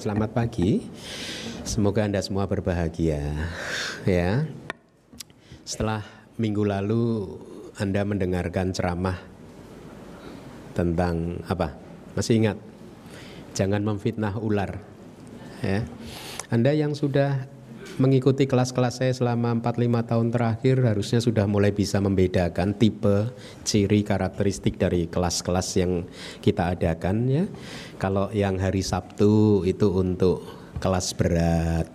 selamat pagi. Semoga Anda semua berbahagia. Ya. Setelah minggu lalu Anda mendengarkan ceramah tentang apa? Masih ingat? Jangan memfitnah ular. Ya. Anda yang sudah mengikuti kelas-kelas saya selama 4-5 tahun terakhir harusnya sudah mulai bisa membedakan tipe ciri karakteristik dari kelas-kelas yang kita adakan ya. Kalau yang hari Sabtu itu untuk kelas berat.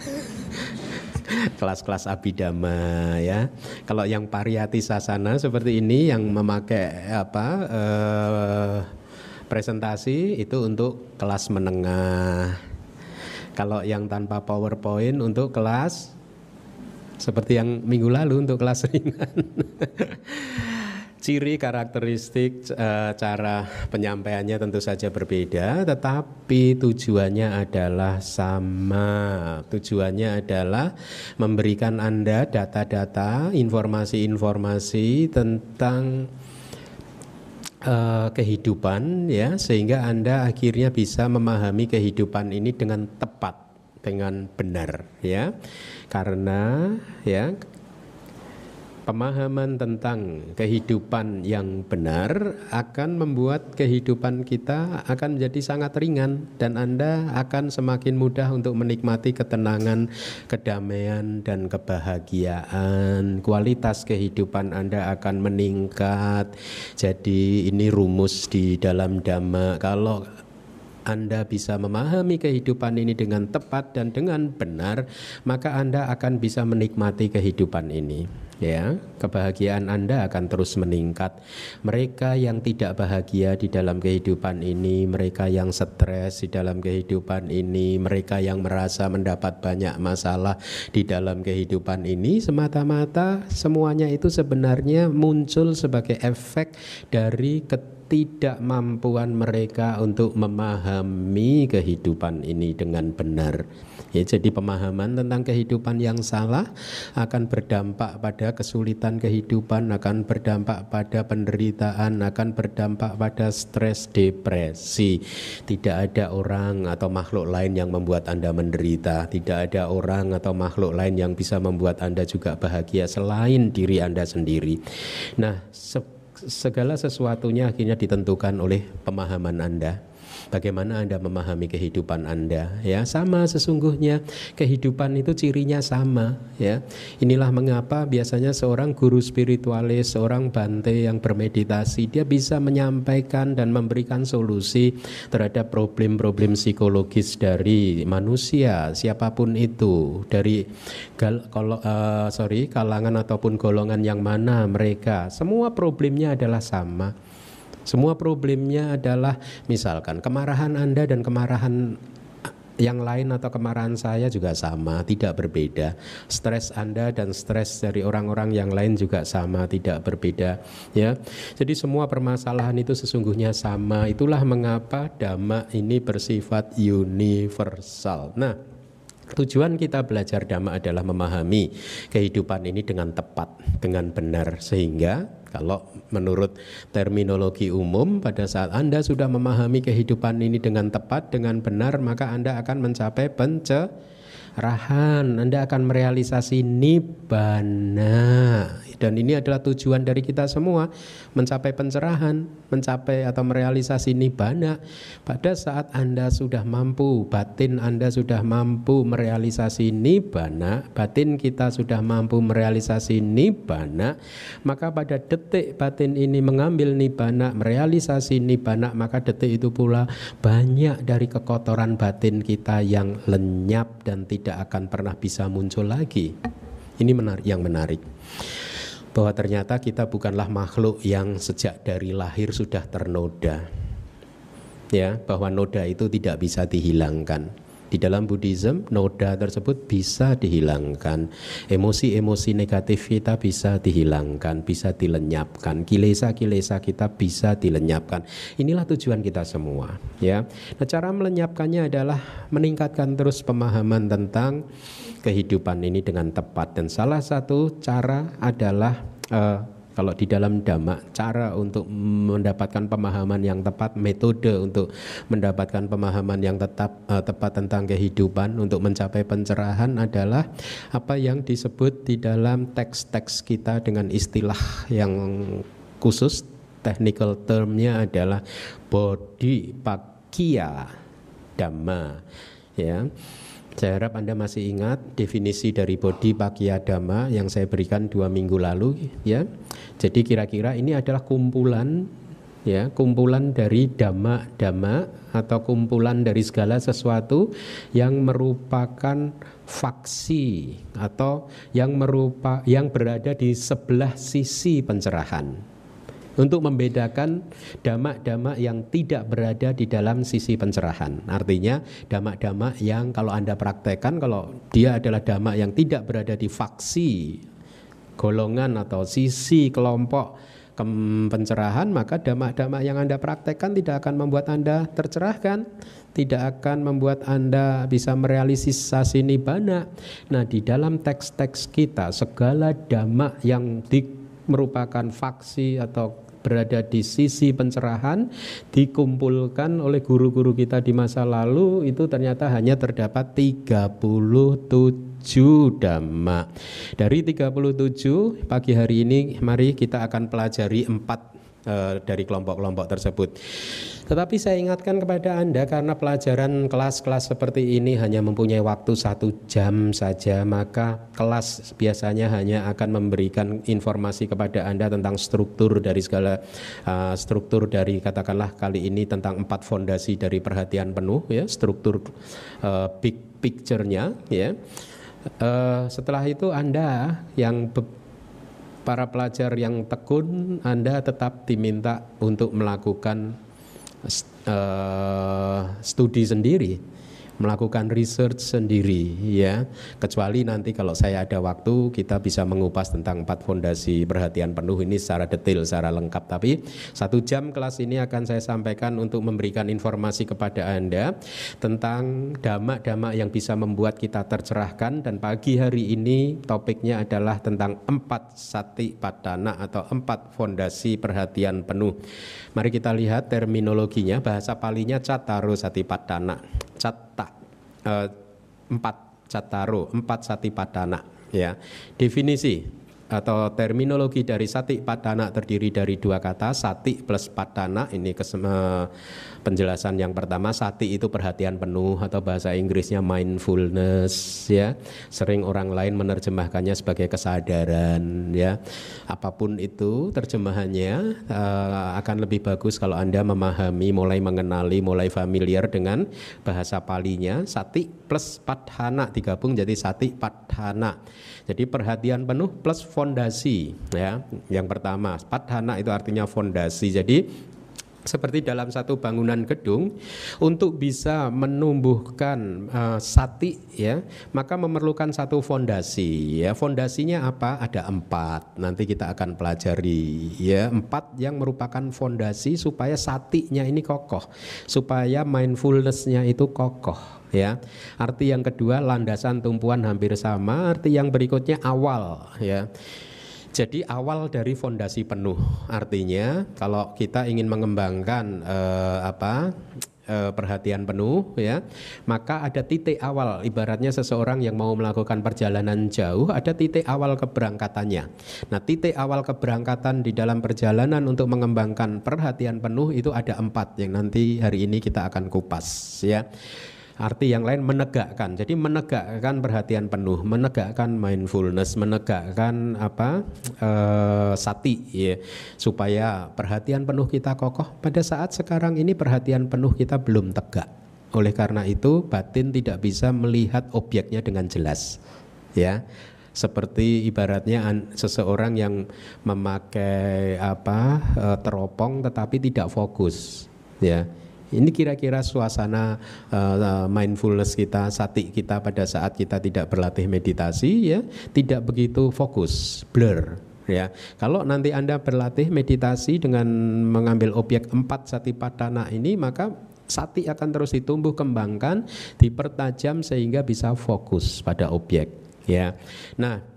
kelas-kelas abidama ya. Kalau yang pariyati sasana seperti ini yang memakai apa eh, presentasi itu untuk kelas menengah kalau yang tanpa PowerPoint untuk kelas seperti yang minggu lalu untuk kelas ringan. Ciri karakteristik e, cara penyampaiannya tentu saja berbeda, tetapi tujuannya adalah sama. Tujuannya adalah memberikan Anda data-data, informasi-informasi tentang uh, kehidupan ya sehingga Anda akhirnya bisa memahami kehidupan ini dengan tepat dengan benar ya. Karena ya Pemahaman tentang kehidupan yang benar akan membuat kehidupan kita akan menjadi sangat ringan dan Anda akan semakin mudah untuk menikmati ketenangan, kedamaian dan kebahagiaan. Kualitas kehidupan Anda akan meningkat. Jadi ini rumus di dalam dhamma. Kalau anda bisa memahami kehidupan ini dengan tepat dan dengan benar, maka Anda akan bisa menikmati kehidupan ini. Ya, kebahagiaan Anda akan terus meningkat. Mereka yang tidak bahagia di dalam kehidupan ini, mereka yang stres di dalam kehidupan ini, mereka yang merasa mendapat banyak masalah di dalam kehidupan ini, semata-mata semuanya itu sebenarnya muncul sebagai efek dari ketidakmampuan mereka untuk memahami kehidupan ini dengan benar. Ya, jadi pemahaman tentang kehidupan yang salah akan berdampak pada kesulitan kehidupan, akan berdampak pada penderitaan, akan berdampak pada stres, depresi. Tidak ada orang atau makhluk lain yang membuat Anda menderita, tidak ada orang atau makhluk lain yang bisa membuat Anda juga bahagia selain diri Anda sendiri. Nah, segala sesuatunya akhirnya ditentukan oleh pemahaman Anda bagaimana Anda memahami kehidupan Anda ya? Sama sesungguhnya kehidupan itu cirinya sama ya. Inilah mengapa biasanya seorang guru spiritualis seorang bante yang bermeditasi dia bisa menyampaikan dan memberikan solusi terhadap problem-problem psikologis dari manusia siapa pun itu. Dari gal, kalau uh, sorry kalangan ataupun golongan yang mana mereka. Semua problemnya adalah sama semua problemnya adalah misalkan kemarahan Anda dan kemarahan yang lain atau kemarahan saya juga sama, tidak berbeda. Stres Anda dan stres dari orang-orang yang lain juga sama, tidak berbeda, ya. Jadi semua permasalahan itu sesungguhnya sama. Itulah mengapa dhamma ini bersifat universal. Nah, Tujuan kita belajar dhamma adalah memahami kehidupan ini dengan tepat, dengan benar sehingga kalau menurut terminologi umum pada saat Anda sudah memahami kehidupan ini dengan tepat, dengan benar, maka Anda akan mencapai pencerahan. Anda akan merealisasi nibbana dan ini adalah tujuan dari kita semua mencapai pencerahan, mencapai atau merealisasi nibbana. Pada saat Anda sudah mampu, batin Anda sudah mampu merealisasi nibbana, batin kita sudah mampu merealisasi nibbana, maka pada detik batin ini mengambil nibbana, merealisasi nibbana, maka detik itu pula banyak dari kekotoran batin kita yang lenyap dan tidak akan pernah bisa muncul lagi. Ini menarik, yang menarik bahwa ternyata kita bukanlah makhluk yang sejak dari lahir sudah ternoda. Ya, bahwa noda itu tidak bisa dihilangkan. Di dalam Buddhism, noda tersebut bisa dihilangkan. Emosi-emosi negatif kita bisa dihilangkan, bisa dilenyapkan. Kilesa-kilesa kita bisa dilenyapkan. Inilah tujuan kita semua, ya. Nah, cara melenyapkannya adalah meningkatkan terus pemahaman tentang kehidupan ini dengan tepat dan salah satu cara adalah uh, Kalau di dalam dhamma, cara untuk mendapatkan pemahaman yang tepat, metode untuk mendapatkan pemahaman yang tetap uh, tepat tentang kehidupan untuk mencapai pencerahan adalah apa yang disebut di dalam teks-teks kita dengan istilah yang khusus, technical termnya adalah body pakya dhamma. Ya. Saya harap Anda masih ingat definisi dari bodi dhamma yang saya berikan dua minggu lalu ya. Jadi kira-kira ini adalah kumpulan ya, kumpulan dari dhamma-dhamma atau kumpulan dari segala sesuatu yang merupakan faksi atau yang merupa yang berada di sebelah sisi pencerahan untuk membedakan damak-damak yang tidak berada di dalam sisi pencerahan. Artinya damak-damak yang kalau Anda praktekkan kalau dia adalah damak yang tidak berada di faksi golongan atau sisi kelompok pencerahan maka damak-damak yang Anda praktekkan tidak akan membuat Anda tercerahkan tidak akan membuat Anda bisa merealisasi nibana. Nah, di dalam teks-teks kita segala damak yang di, merupakan faksi atau berada di sisi pencerahan dikumpulkan oleh guru-guru kita di masa lalu itu ternyata hanya terdapat 37 dhamma. Dari 37 pagi hari ini mari kita akan pelajari empat uh, dari kelompok-kelompok tersebut. Tetapi saya ingatkan kepada Anda karena pelajaran kelas-kelas seperti ini hanya mempunyai waktu satu jam saja, maka kelas biasanya hanya akan memberikan informasi kepada Anda tentang struktur dari segala uh, struktur dari katakanlah kali ini tentang empat fondasi dari perhatian penuh, ya struktur uh, big picture-nya, ya. Uh, setelah itu Anda yang para pelajar yang tekun Anda tetap diminta untuk melakukan uh, studi sendiri melakukan research sendiri ya. Kecuali nanti kalau saya ada waktu kita bisa mengupas tentang empat fondasi perhatian penuh ini secara detail secara lengkap. Tapi satu jam kelas ini akan saya sampaikan untuk memberikan informasi kepada anda tentang damak-damak yang bisa membuat kita tercerahkan. Dan pagi hari ini topiknya adalah tentang empat sati padana atau empat fondasi perhatian penuh. Mari kita lihat terminologinya. Bahasa palinya cataro sati padana catta eh, empat cataro empat sati padana ya. Definisi atau terminologi dari sati padana terdiri dari dua kata sati plus padana ini kesema, penjelasan yang pertama sati itu perhatian penuh atau bahasa Inggrisnya mindfulness ya sering orang lain menerjemahkannya sebagai kesadaran ya apa pun itu terjemahannya uh, akan lebih bagus kalau anda memahami mulai mengenali mulai familiar dengan bahasa palinya sati plus padhana digabung jadi sati padhana jadi perhatian penuh plus fondasi ya. Yang pertama, padhana itu artinya fondasi. Jadi seperti dalam satu bangunan gedung untuk bisa menumbuhkan uh, sati ya. Maka memerlukan satu fondasi ya. Fondasinya apa? Ada empat. Nanti kita akan pelajari ya. Empat yang merupakan fondasi supaya satinya ini kokoh supaya mindfulnessnya itu kokoh ya. Arti yang kedua landasan tumpuan hampir sama, arti yang berikutnya awal ya. Jadi awal dari fondasi penuh. Artinya kalau kita ingin mengembangkan eh, apa eh, perhatian penuh ya, maka ada titik awal. Ibaratnya seseorang yang mau melakukan perjalanan jauh, ada titik awal keberangkatannya. Nah, titik awal keberangkatan di dalam perjalanan untuk mengembangkan perhatian penuh itu ada empat yang nanti hari ini kita akan kupas ya. Arti yang lain menegakkan. Jadi menegakkan perhatian penuh, menegakkan mindfulness, menegakkan apa uh, sati ya supaya perhatian penuh kita kokoh. Pada saat sekarang ini perhatian penuh kita belum tegak. Oleh karena itu batin tidak bisa melihat objeknya dengan jelas. Ya, seperti ibaratnya seseorang yang memakai apa eh, teropong tetapi tidak fokus ya ini kira-kira suasana uh, mindfulness kita, sati kita pada saat kita tidak berlatih meditasi ya, tidak begitu fokus, blur ya. Kalau nanti Anda berlatih meditasi dengan mengambil objek empat sati padana ini maka sati akan terus ditumbuh kembangkan, dipertajam sehingga bisa fokus pada objek ya. Nah,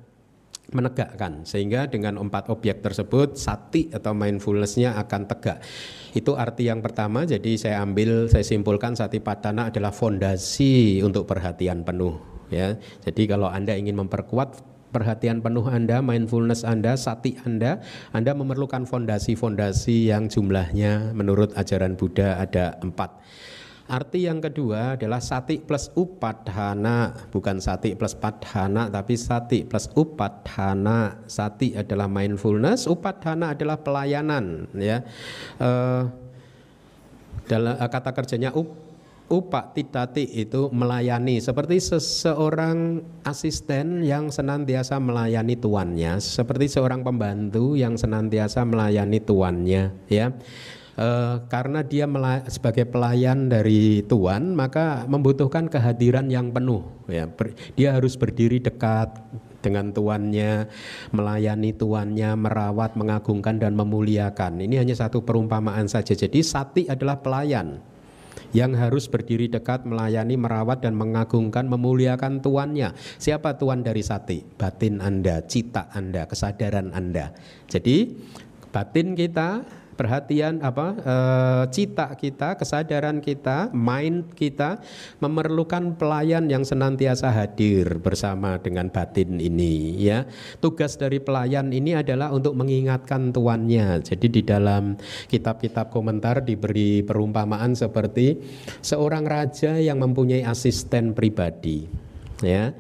menegakkan sehingga dengan empat objek tersebut sati atau mindfulnessnya akan tegak itu arti yang pertama jadi saya ambil saya simpulkan sati padana adalah fondasi untuk perhatian penuh ya jadi kalau anda ingin memperkuat perhatian penuh Anda, mindfulness Anda, sati Anda, Anda memerlukan fondasi-fondasi yang jumlahnya menurut ajaran Buddha ada empat. Arti yang kedua adalah sati plus upadhana, bukan sati plus padhana tapi sati plus upadhana. Sati adalah mindfulness, upadhana adalah pelayanan ya. Uh, dalam kata kerjanya up upak titati itu melayani seperti seseorang asisten yang senantiasa melayani tuannya seperti seorang pembantu yang senantiasa melayani tuannya ya Uh, karena dia sebagai pelayan dari Tuhan maka membutuhkan kehadiran yang penuh ya. Dia harus berdiri dekat dengan tuannya melayani tuannya merawat mengagungkan dan memuliakan. Ini hanya satu perumpamaan saja. Jadi sati adalah pelayan yang harus berdiri dekat melayani merawat dan mengagungkan memuliakan tuannya. Siapa tuan dari sati? Batin Anda cita Anda kesadaran Anda. Jadi batin kita perhatian apa e, cita kita, kesadaran kita, mind kita memerlukan pelayan yang senantiasa hadir bersama dengan batin ini ya. Tugas dari pelayan ini adalah untuk mengingatkan tuannya. Jadi di dalam kitab-kitab komentar diberi perumpamaan seperti seorang raja yang mempunyai asisten pribadi ya.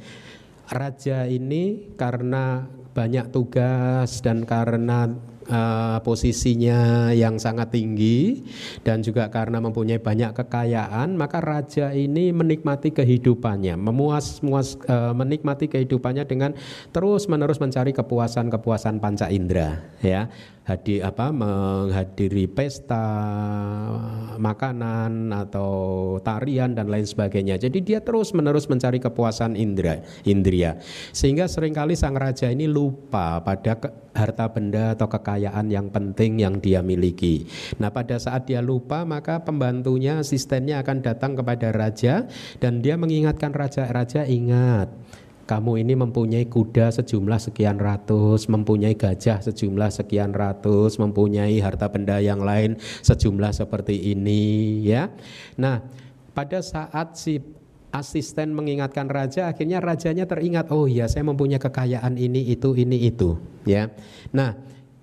Raja ini karena banyak tugas dan karena uh, posisinya yang sangat tinggi dan juga karena mempunyai banyak kekayaan maka raja ini menikmati kehidupannya memuas muas uh, menikmati kehidupannya dengan terus menerus mencari kepuasan-kepuasan panca indera ya hadir apa menghadiri pesta makanan atau tarian dan lain sebagainya. Jadi dia terus menerus mencari kepuasan indera indria sehingga sering kali sang raja ini lupa pada ke, harta benda atau kekayaan yang penting yang dia miliki. Nah, pada saat dia lupa maka pembantunya asistennya akan datang kepada raja dan dia mengingatkan raja, raja ingat kamu ini mempunyai kuda sejumlah sekian ratus, mempunyai gajah sejumlah sekian ratus, mempunyai harta benda yang lain sejumlah seperti ini ya. Nah, pada saat si asisten mengingatkan raja, akhirnya rajanya teringat, oh iya saya mempunyai kekayaan ini itu ini itu ya. Nah,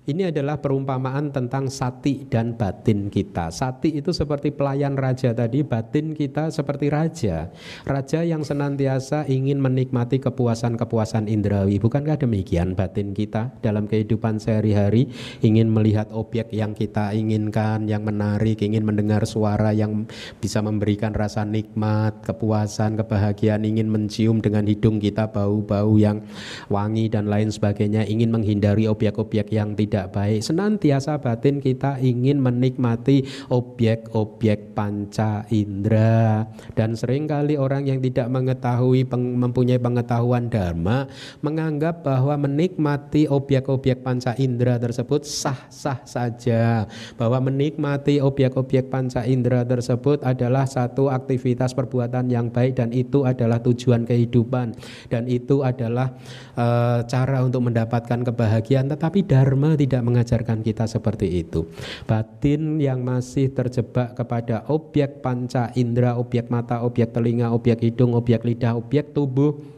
ini adalah perumpamaan tentang sati dan batin kita. Sati itu seperti pelayan raja tadi, batin kita seperti raja. Raja yang senantiasa ingin menikmati kepuasan-kepuasan indrawi. Bukankah demikian batin kita dalam kehidupan sehari-hari ingin melihat objek yang kita inginkan, yang menarik, ingin mendengar suara yang bisa memberikan rasa nikmat, kepuasan, kebahagiaan, ingin mencium dengan hidung kita bau-bau yang wangi dan lain sebagainya, ingin menghindari objek-objek yang tidak tidak baik. Senantiasa batin kita ingin menikmati objek-objek panca indera dan sering kali orang yang tidak mengetahui mempunyai pengetahuan dharma menganggap bahwa menikmati objek-objek panca indera tersebut sah-sah saja. Bahwa menikmati objek-objek panca indera tersebut adalah satu aktivitas perbuatan yang baik dan itu adalah tujuan kehidupan dan itu adalah uh, cara untuk mendapatkan kebahagiaan tetapi dharma tidak mengajarkan kita seperti itu. Batin yang masih terjebak kepada objek panca indera, objek mata, objek telinga, objek hidung, objek lidah, objek tubuh,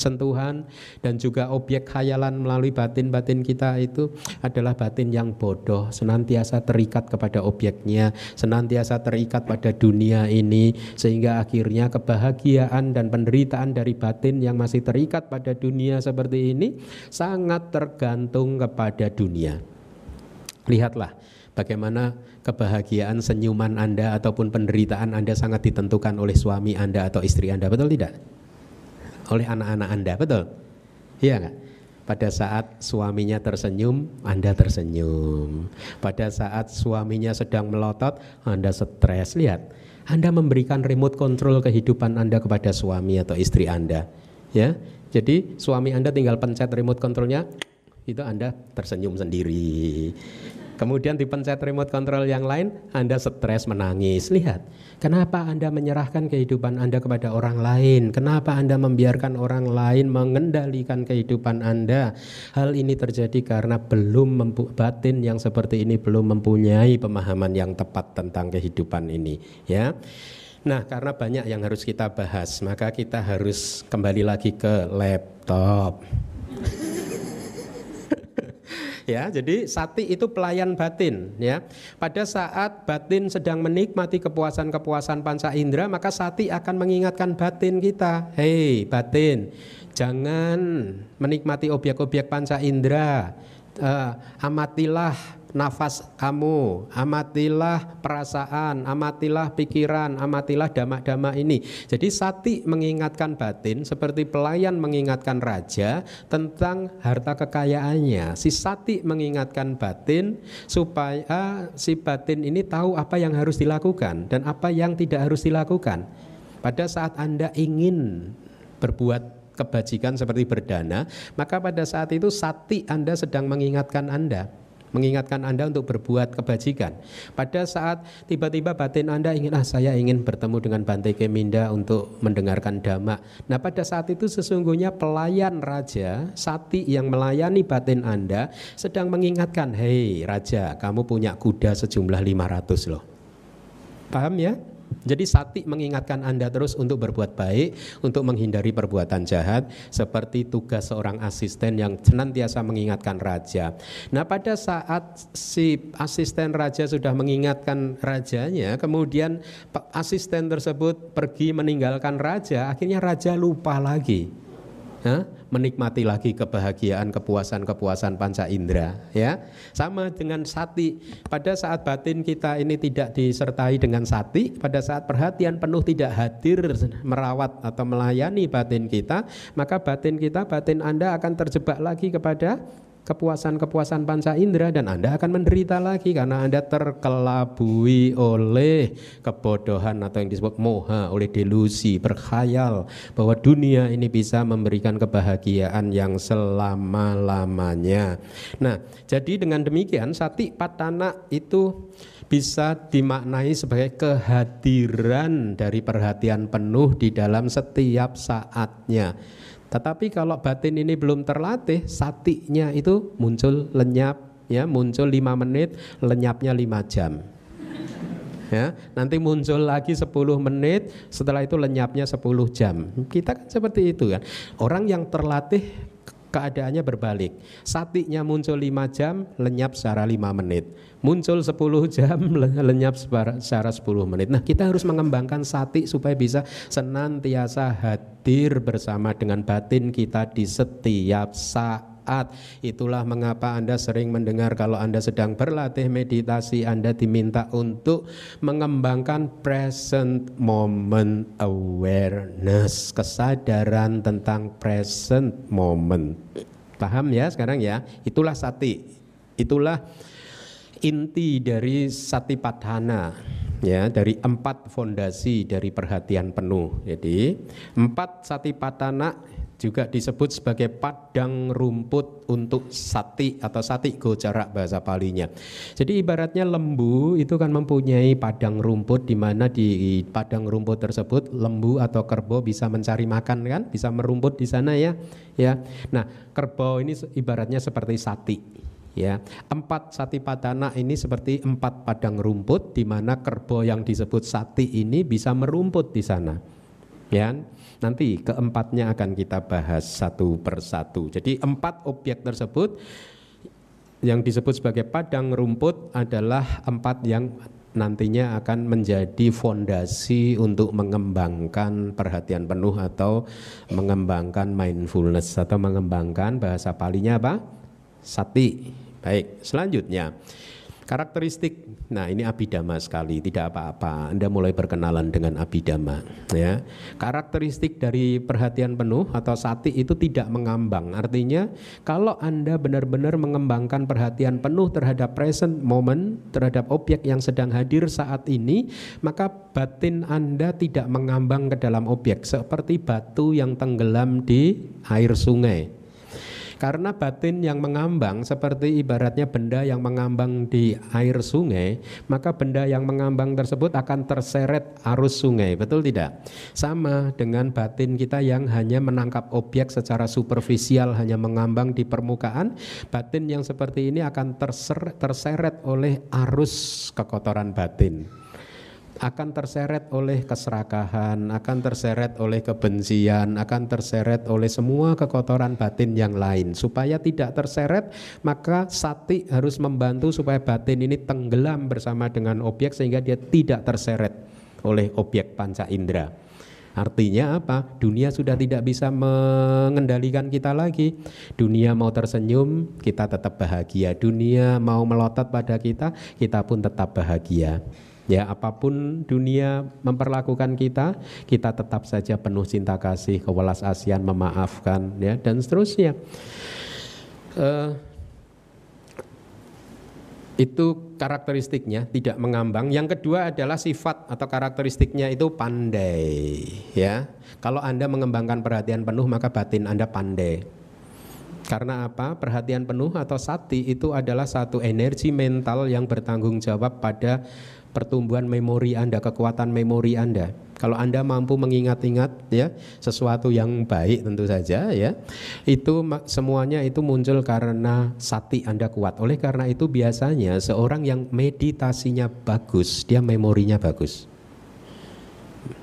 sentuhan dan juga objek khayalan melalui batin-batin kita itu adalah batin yang bodoh, senantiasa terikat kepada objeknya, senantiasa terikat pada dunia ini sehingga akhirnya kebahagiaan dan penderitaan dari batin yang masih terikat pada dunia seperti ini sangat tergantung kepada dunia. Lihatlah bagaimana kebahagiaan senyuman Anda ataupun penderitaan Anda sangat ditentukan oleh suami Anda atau istri Anda, betul tidak? Oleh anak-anak Anda, betul? Iya enggak? Pada saat suaminya tersenyum, Anda tersenyum. Pada saat suaminya sedang melotot, Anda stres. Lihat, Anda memberikan remote control kehidupan Anda kepada suami atau istri Anda. Ya, jadi suami Anda tinggal pencet remote controlnya, itu Anda tersenyum sendiri. Kemudian dipencet remote control yang lain, Anda stres menangis. Lihat, kenapa Anda menyerahkan kehidupan Anda kepada orang lain? Kenapa Anda membiarkan orang lain mengendalikan kehidupan Anda? Hal ini terjadi karena belum batin yang seperti ini belum mempunyai pemahaman yang tepat tentang kehidupan ini, ya. Nah, karena banyak yang harus kita bahas, maka kita harus kembali lagi ke laptop ya. Jadi sati itu pelayan batin ya. Pada saat batin sedang menikmati kepuasan-kepuasan panca indera, maka sati akan mengingatkan batin kita, "Hei, batin, jangan menikmati objek-objek panca indera. Uh, amatilah nafas kamu, amatilah perasaan, amatilah pikiran, amatilah damak-damak ini. Jadi sati mengingatkan batin seperti pelayan mengingatkan raja tentang harta kekayaannya. Si sati mengingatkan batin supaya si batin ini tahu apa yang harus dilakukan dan apa yang tidak harus dilakukan. Pada saat Anda ingin berbuat kebajikan seperti berdana, maka pada saat itu sati Anda sedang mengingatkan Anda mengingatkan Anda untuk berbuat kebajikan. Pada saat tiba-tiba batin Anda ingin, ah saya ingin bertemu dengan Bante Keminda untuk mendengarkan dhamma. Nah pada saat itu sesungguhnya pelayan raja, sati yang melayani batin Anda sedang mengingatkan, hei raja kamu punya kuda sejumlah 500 loh. Paham ya? Jadi sati mengingatkan Anda terus untuk berbuat baik, untuk menghindari perbuatan jahat, seperti tugas seorang asisten yang senantiasa mengingatkan raja. Nah, pada saat si asisten raja sudah mengingatkan rajanya, kemudian asisten tersebut pergi meninggalkan raja, akhirnya raja lupa lagi menikmati lagi kebahagiaan, kepuasan, kepuasan panca indera, ya. Sama dengan sati. Pada saat batin kita ini tidak disertai dengan sati, pada saat perhatian penuh tidak hadir merawat atau melayani batin kita, maka batin kita, batin Anda akan terjebak lagi kepada kepuasan-kepuasan panca indera dan Anda akan menderita lagi karena Anda terkelabui oleh kebodohan atau yang disebut moha, oleh delusi, berkhayal bahwa dunia ini bisa memberikan kebahagiaan yang selama-lamanya. Nah, jadi dengan demikian sati patana itu bisa dimaknai sebagai kehadiran dari perhatian penuh di dalam setiap saatnya tetapi kalau batin ini belum terlatih, satinya itu muncul lenyap, ya muncul lima menit, lenyapnya lima jam. Ya, nanti muncul lagi 10 menit, setelah itu lenyapnya 10 jam. Kita kan seperti itu kan. Orang yang terlatih keadaannya berbalik. Satinya muncul 5 jam, lenyap secara 5 menit muncul 10 jam lenyap secara 10 menit. Nah, kita harus mengembangkan sati supaya bisa senantiasa hadir bersama dengan batin kita di setiap saat. Itulah mengapa Anda sering mendengar kalau Anda sedang berlatih meditasi Anda diminta untuk mengembangkan present moment awareness, kesadaran tentang present moment. Paham ya sekarang ya? Itulah sati. Itulah inti dari satipatthana ya dari empat fondasi dari perhatian penuh. Jadi empat satipatthana juga disebut sebagai padang rumput untuk sati atau sati gojarak bahasa palinya. Jadi ibaratnya lembu itu kan mempunyai padang rumput di mana di padang rumput tersebut lembu atau kerbau bisa mencari makan kan, bisa merumput di sana ya. Ya. Nah, kerbau ini ibaratnya seperti sati ya empat sati padana ini seperti empat padang rumput di mana kerbau yang disebut sati ini bisa merumput di sana ya nanti keempatnya akan kita bahas satu persatu jadi empat objek tersebut yang disebut sebagai padang rumput adalah empat yang nantinya akan menjadi fondasi untuk mengembangkan perhatian penuh atau mengembangkan mindfulness atau mengembangkan bahasa palinya apa? Sati. Baik, selanjutnya karakteristik. Nah, ini abidama sekali, tidak apa-apa. Anda mulai berkenalan dengan abidama, ya. Karakteristik dari perhatian penuh atau sati itu tidak mengambang. Artinya, kalau Anda benar-benar mengembangkan perhatian penuh terhadap present moment, terhadap objek yang sedang hadir saat ini, maka batin Anda tidak mengambang ke dalam objek seperti batu yang tenggelam di air sungai Karena batin yang mengambang seperti ibaratnya benda yang mengambang di air sungai, maka benda yang mengambang tersebut akan terseret arus sungai, betul tidak? Sama dengan batin kita yang hanya menangkap objek secara superficial, hanya mengambang di permukaan, batin yang seperti ini akan terseret, terseret oleh arus kekotoran batin akan terseret oleh keserakahan, akan terseret oleh kebencian, akan terseret oleh semua kekotoran batin yang lain. Supaya tidak terseret, maka sati harus membantu supaya batin ini tenggelam bersama dengan objek sehingga dia tidak terseret oleh objek panca indera. Artinya apa? Dunia sudah tidak bisa mengendalikan kita lagi. Dunia mau tersenyum, kita tetap bahagia. Dunia mau melotot pada kita, kita pun tetap bahagia. Ya, apa pun dunia memperlakukan kita, kita tetap saja penuh cinta kasih, kewelas asian, memaafkan, ya, dan seterusnya. Uh, itu karakteristiknya tidak mengambang. Yang kedua adalah sifat atau karakteristiknya itu pandai, ya. Kalau Anda mengembangkan perhatian penuh maka batin Anda pandai. Karena apa? Perhatian penuh atau sati itu adalah satu energi mental yang bertanggung jawab pada pertumbuhan memori Anda, kekuatan memori Anda. Kalau Anda mampu mengingat-ingat ya sesuatu yang baik tentu saja ya. Itu semuanya itu muncul karena sati Anda kuat. Oleh karena itu biasanya seorang yang meditasinya bagus, dia memorinya bagus.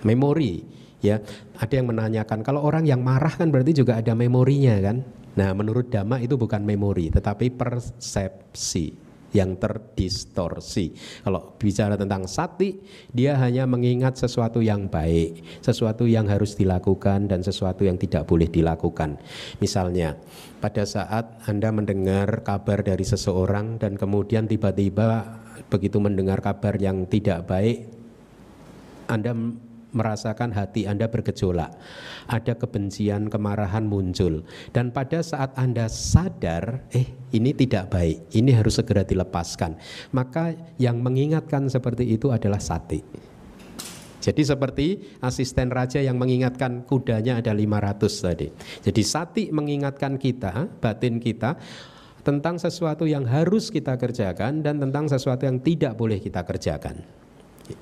Memori ya. Ada yang menanyakan kalau orang yang marah kan berarti juga ada memorinya kan? Nah, menurut Dhamma itu bukan memori tetapi persepsi yang terdistorsi. Kalau bicara tentang sati, dia hanya mengingat sesuatu yang baik, sesuatu yang harus dilakukan dan sesuatu yang tidak boleh dilakukan. Misalnya, pada saat Anda mendengar kabar dari seseorang dan kemudian tiba-tiba begitu mendengar kabar yang tidak baik, Anda merasakan hati Anda bergejolak. Ada kebencian, kemarahan muncul. Dan pada saat Anda sadar, eh ini tidak baik, ini harus segera dilepaskan. Maka yang mengingatkan seperti itu adalah sati. Jadi seperti asisten raja yang mengingatkan kudanya ada 500 tadi. Jadi sati mengingatkan kita, batin kita tentang sesuatu yang harus kita kerjakan dan tentang sesuatu yang tidak boleh kita kerjakan.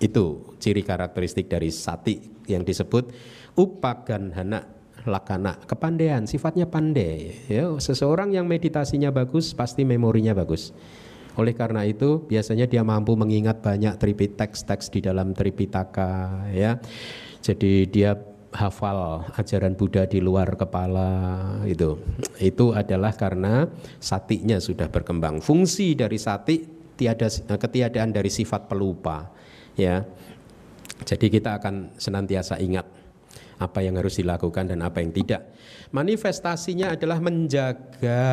Itu ciri karakteristik dari sati yang disebut upagan hana lakana kepandaian sifatnya pandai. Ya seseorang yang meditasinya bagus pasti memorinya bagus. Oleh karena itu biasanya dia mampu mengingat banyak teks-teks di dalam Tripitaka ya. Jadi dia hafal ajaran Buddha di luar kepala itu. Itu adalah karena satinya sudah berkembang. Fungsi dari sati tiada ketiadaan dari sifat pelupa ya. Jadi kita akan senantiasa ingat apa yang harus dilakukan dan apa yang tidak. Manifestasinya adalah menjaga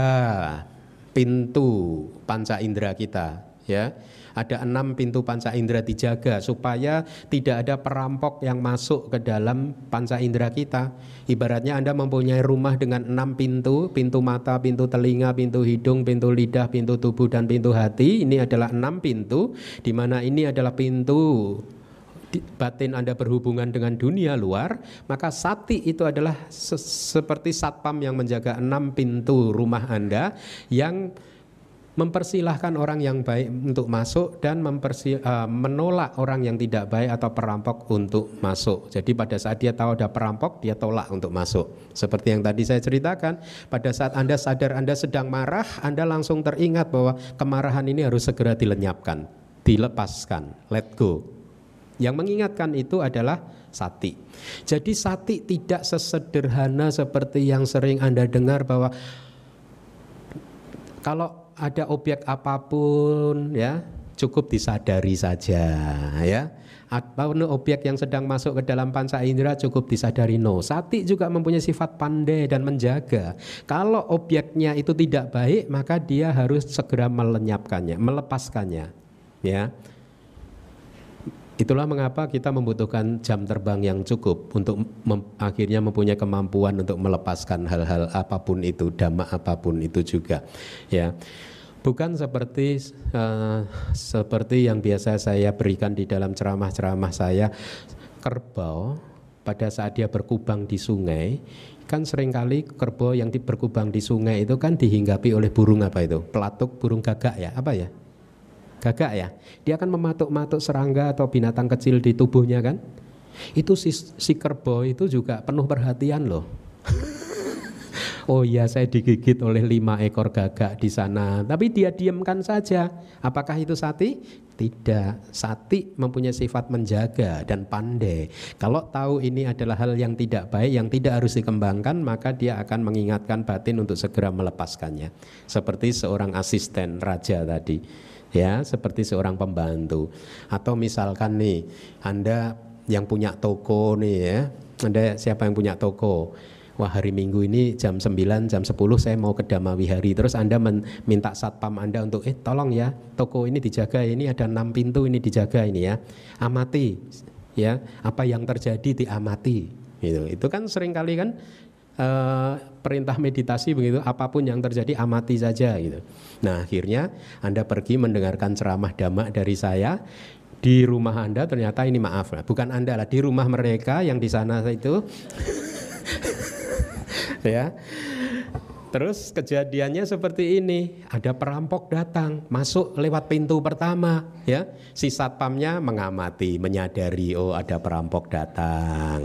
pintu panca indera kita, ya. Ada enam pintu panca indera dijaga supaya tidak ada perampok yang masuk ke dalam panca indera kita. Ibaratnya Anda mempunyai rumah dengan enam pintu, pintu mata, pintu telinga, pintu hidung, pintu lidah, pintu tubuh, dan pintu hati. Ini adalah enam pintu, di mana ini adalah pintu batin Anda berhubungan dengan dunia luar, maka sati itu adalah se seperti satpam yang menjaga enam pintu rumah Anda yang mempersilahkan orang yang baik untuk masuk dan uh, menolak orang yang tidak baik atau perampok untuk masuk. Jadi pada saat dia tahu ada perampok, dia tolak untuk masuk. Seperti yang tadi saya ceritakan, pada saat Anda sadar Anda sedang marah, Anda langsung teringat bahwa kemarahan ini harus segera dilenyapkan, dilepaskan, let go. Yang mengingatkan itu adalah sati. Jadi sati tidak sesederhana seperti yang sering Anda dengar bahwa kalau ada objek apa pun ya cukup disadari saja ya. Atau objek yang sedang masuk ke dalam panca indera cukup disadari no. Sati juga mempunyai sifat pandai dan menjaga. Kalau objeknya itu tidak baik maka dia harus segera melenyapkannya melepaskannya ya Itulah mengapa kita membutuhkan jam terbang yang cukup untuk mem akhirnya mempunyai kemampuan untuk melepaskan hal-hal apa pun itu, dhamma apa pun itu juga. Ya. Bukan seperti uh, seperti yang biasa saya berikan di dalam ceramah-ceramah saya kerbau pada saat dia berkubang di sungai, kan sering kali kerbau yang berkubang di sungai itu kan dihinggapi oleh burung apa itu? Pelatuk burung gagak ya, apa ya? Gagak ya. Dia akan mematuk-matuk serangga atau binatang kecil di tubuhnya kan? Itu si, si kerbau itu juga penuh perhatian loh. oh iya saya digigit oleh lima ekor gagak di sana. Tapi dia diamkan saja. Apakah itu sati? Tidak. Sati mempunyai sifat menjaga dan pandai. Kalau tahu ini adalah hal yang tidak baik, yang tidak harus dikembangkan, maka dia akan mengingatkan batin untuk segera melepaskannya. Seperti seorang asisten raja tadi. Ya, seperti seorang pembantu. Atau misalkan nih, Anda yang punya toko nih ya, Anda siapa yang punya toko? wah hari Minggu ini jam 9, jam 10 saya mau ke Damawihari. Terus Anda minta satpam Anda untuk eh tolong ya toko ini dijaga ini ada enam pintu ini dijaga ini ya. Amati ya apa yang terjadi diamati gitu. Itu kan sering kali kan Uh, perintah meditasi begitu apa pun yang terjadi amati saja gitu. Nah akhirnya anda pergi mendengarkan ceramah damak dari saya di rumah anda ternyata ini maaf bukan anda lah di rumah mereka yang di sana itu ya. Terus kejadiannya seperti ini, ada perampok datang, masuk lewat pintu pertama, ya. Si satpamnya mengamati, menyadari oh ada perampok datang.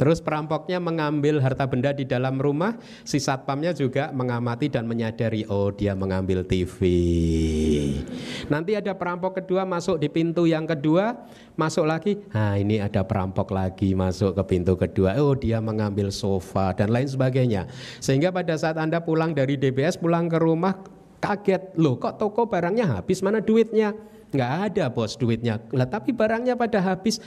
Terus perampoknya mengambil harta benda di dalam rumah, si satpamnya juga mengamati dan menyadari oh dia mengambil TV. Nanti ada perampok kedua masuk di pintu yang kedua, masuk lagi, nah ini ada perampok lagi masuk ke pintu kedua, oh dia mengambil sofa dan lain sebagainya. Sehingga pada saat Anda pulang dari DBS, pulang ke rumah, kaget, loh kok toko barangnya habis, mana duitnya? Nggak ada bos duitnya. Lah tapi barangnya pada habis.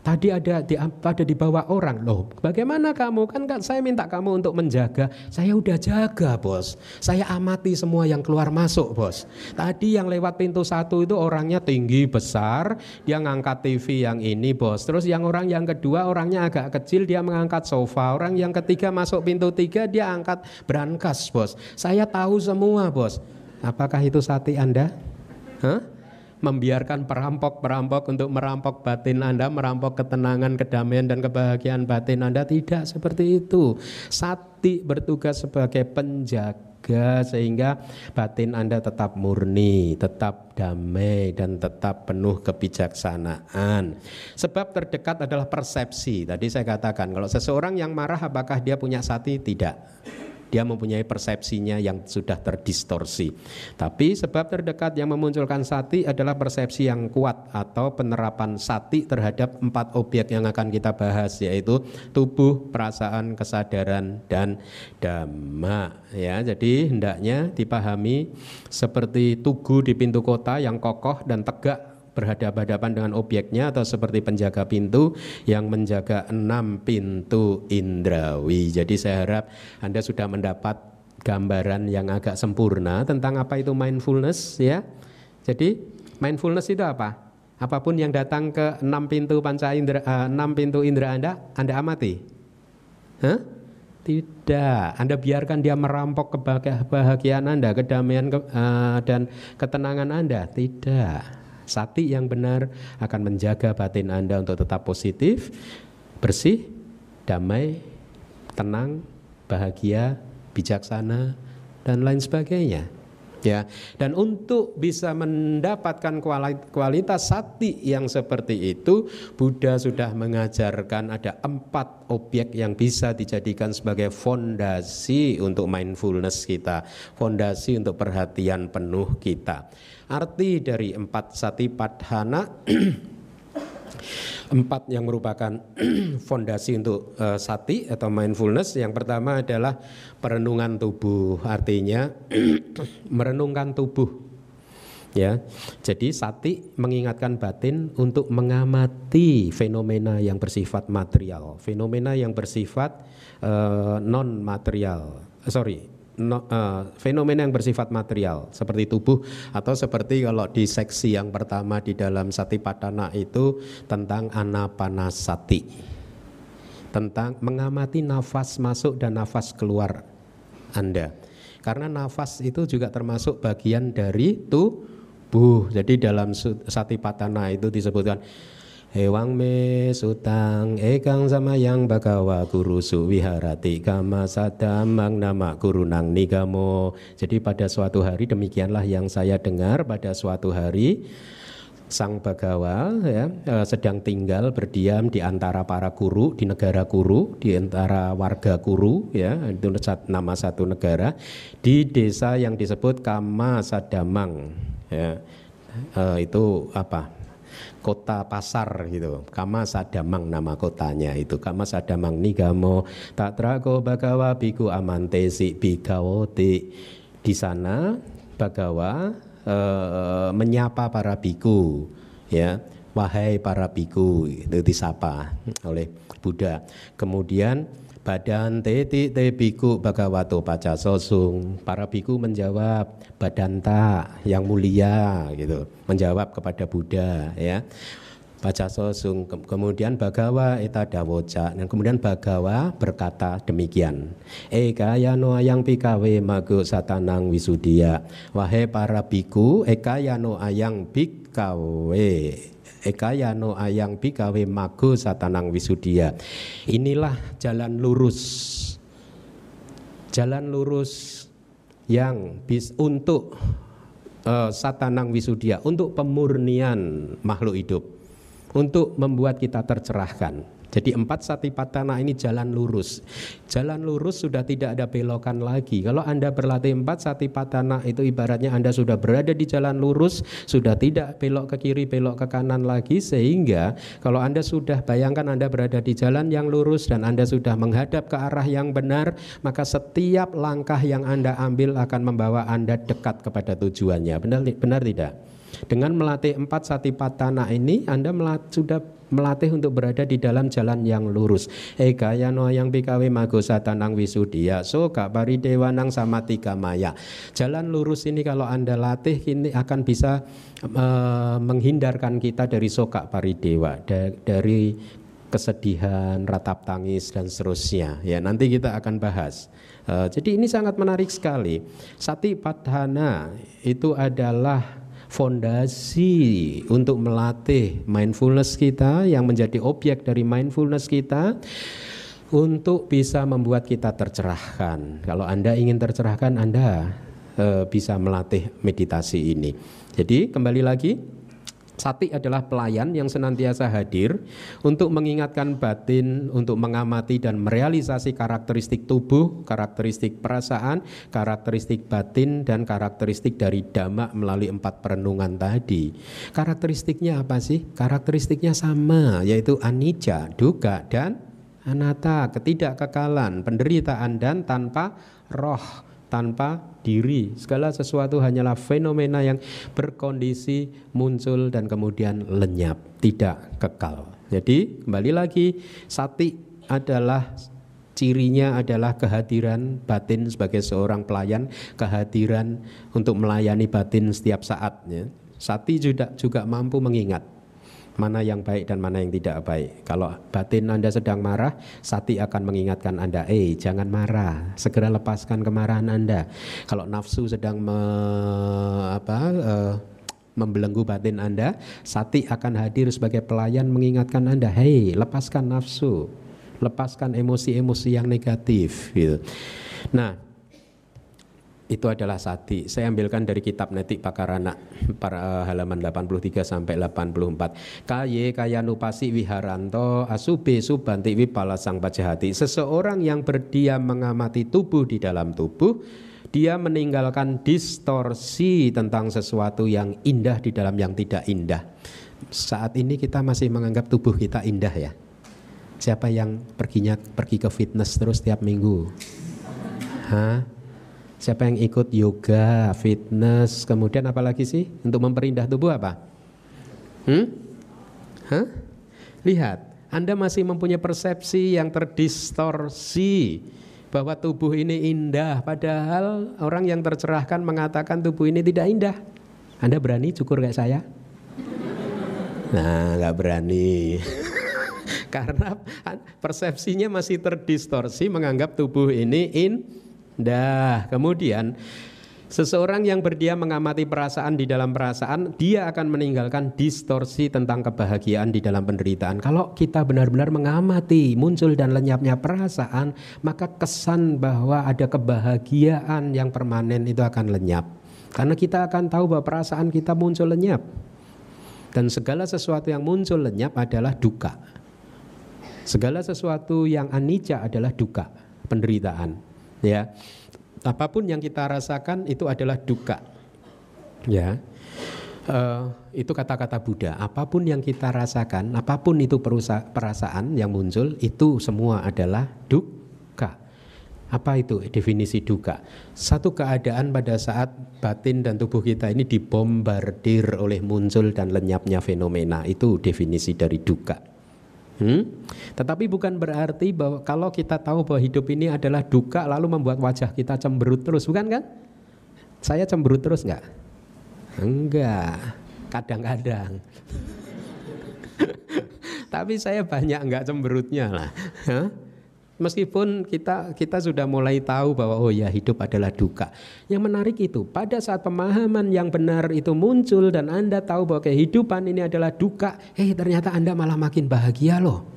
Tadi ada di, pada dibawa orang loh. Bagaimana kamu kan kan saya minta kamu untuk menjaga. Saya udah jaga bos. Saya amati semua yang keluar masuk bos. Tadi yang lewat pintu satu itu orangnya tinggi besar. Dia ngangkat TV yang ini bos. Terus yang orang yang kedua orangnya agak kecil dia mengangkat sofa. Orang yang ketiga masuk pintu tiga dia angkat brankas bos. Saya tahu semua bos. Apakah itu sati anda? Hah? Membiarkan perampok-perampok untuk merampok batin Anda, merampok ketenangan, kedamaian dan kebahagiaan batin Anda tidak seperti itu. Sati bertugas sebagai penjaga sehingga batin Anda tetap murni, tetap damai dan tetap penuh kebijaksanaan. Sebab terdekat adalah persepsi. Tadi saya katakan kalau seseorang yang marah apakah dia punya sati? Tidak. Dia mempunyai persepsinya yang sudah terdistorsi. Tapi sebab terdekat yang memunculkan sati adalah persepsi yang kuat atau penerapan sati terhadap empat objek yang akan kita bahas yaitu tubuh, perasaan, kesadaran dan dhamma. Ya, jadi hendaknya dipahami seperti tugu di pintu kota yang kokoh dan tegak berhadapan-hadapan dengan objeknya atau seperti penjaga pintu yang menjaga enam pintu indrawi. Jadi saya harap Anda sudah mendapat gambaran yang agak sempurna tentang apa itu mindfulness ya. Jadi mindfulness itu apa? Apa pun yang datang ke enam pintu panca indera, uh, enam pintu indera Anda, Anda amati. Hah? Tidak, Anda biarkan dia merampok kebahagiaan Anda, kedamaian ke, uh, dan ketenangan Anda. Tidak. Sati yang benar akan menjaga batin Anda untuk tetap positif, bersih, damai, tenang, bahagia, bijaksana, dan lain sebagainya. Ya dan untuk bisa mendapatkan kualitas sati yang seperti itu Buddha sudah mengajarkan ada empat objek yang bisa dijadikan sebagai fondasi untuk mindfulness kita fondasi untuk perhatian penuh kita arti dari empat sati padhana empat yang merupakan fondasi untuk uh, sati atau mindfulness. Yang pertama adalah perenungan tubuh, artinya merenungkan tubuh. Ya, jadi sati mengingatkan batin untuk mengamati fenomena yang bersifat material, fenomena yang bersifat uh, eh, non material. Sorry, no, uh, fenomena yang bersifat material seperti tubuh atau seperti kalau di seksi yang pertama di dalam sati patana itu tentang anapanasati. Tentang mengamati nafas masuk dan nafas keluar Anda. Karena nafas itu juga termasuk bagian dari tubuh. Jadi dalam sati patana itu disebutkan Ewang me sutang ekang sama yang bakawa guru suwiharati kama sadamang nama nang nigamo. Jadi pada suatu hari demikianlah yang saya dengar pada suatu hari sang bagawa ya, eh, sedang tinggal berdiam di antara para guru di negara guru di antara warga guru ya itu nama satu negara di desa yang disebut Kama Sadamang ya uh, itu apa kota pasar gitu. Kama Sadamang nama kotanya itu. Kama Sadamang Nigamo Tatrako Bagawa Biku Amantesi Bigawoti. Di sana Bagawa e, menyapa para biku ya. Wahai para biku itu disapa oleh Buddha. Kemudian badan teti te biku bagawato paca sosung para biku menjawab badanta yang mulia gitu. Menjawab kepada Buddha ya. Baca sosung kemudian bagawa eta dawoca dan kemudian bagawa berkata demikian eka yano ayang pikawe mago satanang wisudia wahai para biku eka yano ayang pikawe ekayano ayang bikawe mago satanang wisudia. Inilah jalan lurus. Jalan lurus yang bis untuk uh, satanang wisudia, untuk pemurnian makhluk hidup, untuk membuat kita tercerahkan. Jadi empat satipatthana ini jalan lurus. Jalan lurus sudah tidak ada belokan lagi. Kalau Anda berlatih empat satipatthana itu ibaratnya Anda sudah berada di jalan lurus, sudah tidak belok ke kiri, belok ke kanan lagi sehingga kalau Anda sudah bayangkan Anda berada di jalan yang lurus dan Anda sudah menghadap ke arah yang benar, maka setiap langkah yang Anda ambil akan membawa Anda dekat kepada tujuannya. Benar benar tidak? Dengan melatih empat satipatthana ini Anda sudah melatih untuk berada di dalam jalan yang lurus. Eka yano yang bikawe magosatanang wisudia soka paridewanang sama tiga maya. Jalan lurus ini kalau anda latih ini akan bisa uh, menghindarkan kita dari soka paridewa da dari kesedihan, ratap tangis dan seterusnya. Ya nanti kita akan bahas. Uh, jadi ini sangat menarik sekali. Sati padhana itu adalah fondasi untuk melatih mindfulness kita yang menjadi objek dari mindfulness kita untuk bisa membuat kita tercerahkan. Kalau Anda ingin tercerahkan, Anda e, bisa melatih meditasi ini. Jadi kembali lagi Sati adalah pelayan yang senantiasa hadir untuk mengingatkan batin, untuk mengamati dan merealisasi karakteristik tubuh, karakteristik perasaan, karakteristik batin, dan karakteristik dari dhamma melalui empat perenungan tadi. Karakteristiknya apa sih? Karakteristiknya sama, yaitu anicca, duga, dan anatta, ketidakkekalan, penderitaan, dan tanpa roh tanpa diri. Segala sesuatu hanyalah fenomena yang berkondisi muncul dan kemudian lenyap, tidak kekal. Jadi kembali lagi sati adalah cirinya adalah kehadiran batin sebagai seorang pelayan, kehadiran untuk melayani batin setiap saatnya. Sati juga juga mampu mengingat mana yang baik dan mana yang tidak baik. Kalau batin Anda sedang marah, sati akan mengingatkan Anda, "Eh, jangan marah, segera lepaskan kemarahan Anda." Kalau nafsu sedang me, apa uh, membelenggu batin Anda, sati akan hadir sebagai pelayan mengingatkan Anda, "Hei, lepaskan nafsu, lepaskan emosi-emosi yang negatif." gitu. Nah, itu adalah sati. Saya ambilkan dari kitab Netik Pakarana para eh, halaman 83 sampai 84. Kaye kaya nupasi wiharanto asube subanti wipala sang pajahati. Seseorang yang berdiam mengamati tubuh di dalam tubuh, dia meninggalkan distorsi tentang sesuatu yang indah di dalam yang tidak indah. Saat ini kita masih menganggap tubuh kita indah ya. Siapa yang perginya pergi ke fitness terus tiap minggu? Hah? Siapa yang ikut yoga, fitness, kemudian apa lagi sih untuk memperindah tubuh apa? Hmm? Hah? Lihat, Anda masih mempunyai persepsi yang terdistorsi bahwa tubuh ini indah, padahal orang yang tercerahkan mengatakan tubuh ini tidak indah. Anda berani cukur kayak saya? Nah, nggak berani. Karena persepsinya masih terdistorsi menganggap tubuh ini in Dah, kemudian Seseorang yang berdiam mengamati perasaan di dalam perasaan, dia akan meninggalkan distorsi tentang kebahagiaan di dalam penderitaan. Kalau kita benar-benar mengamati muncul dan lenyapnya perasaan, maka kesan bahwa ada kebahagiaan yang permanen itu akan lenyap. Karena kita akan tahu bahwa perasaan kita muncul lenyap. Dan segala sesuatu yang muncul lenyap adalah duka. Segala sesuatu yang anicca adalah duka, penderitaan. Ya, apa pun yang kita rasakan itu adalah duka. Ya. Uh, itu kata-kata Buddha. Apa pun yang kita rasakan, apa pun itu perasaan yang muncul, itu semua adalah duka. Apa itu definisi duka? Satu keadaan pada saat batin dan tubuh kita ini dibombardir oleh muncul dan lenyapnya fenomena. Itu definisi dari duka. Hmm? Tetapi bukan berarti bahwa kalau kita tahu bahwa hidup ini adalah duka lalu membuat wajah kita cemberut terus, bukan kan? Saya cemberut terus nggak? Enggak, kadang-kadang. Tapi saya banyak nggak cemberutnya lah. Meskipun kita kita sudah mulai tahu bahwa oh ya hidup adalah duka. Yang menarik itu pada saat pemahaman yang benar itu muncul dan Anda tahu bahwa kehidupan ini adalah duka, eh ternyata Anda malah makin bahagia loh.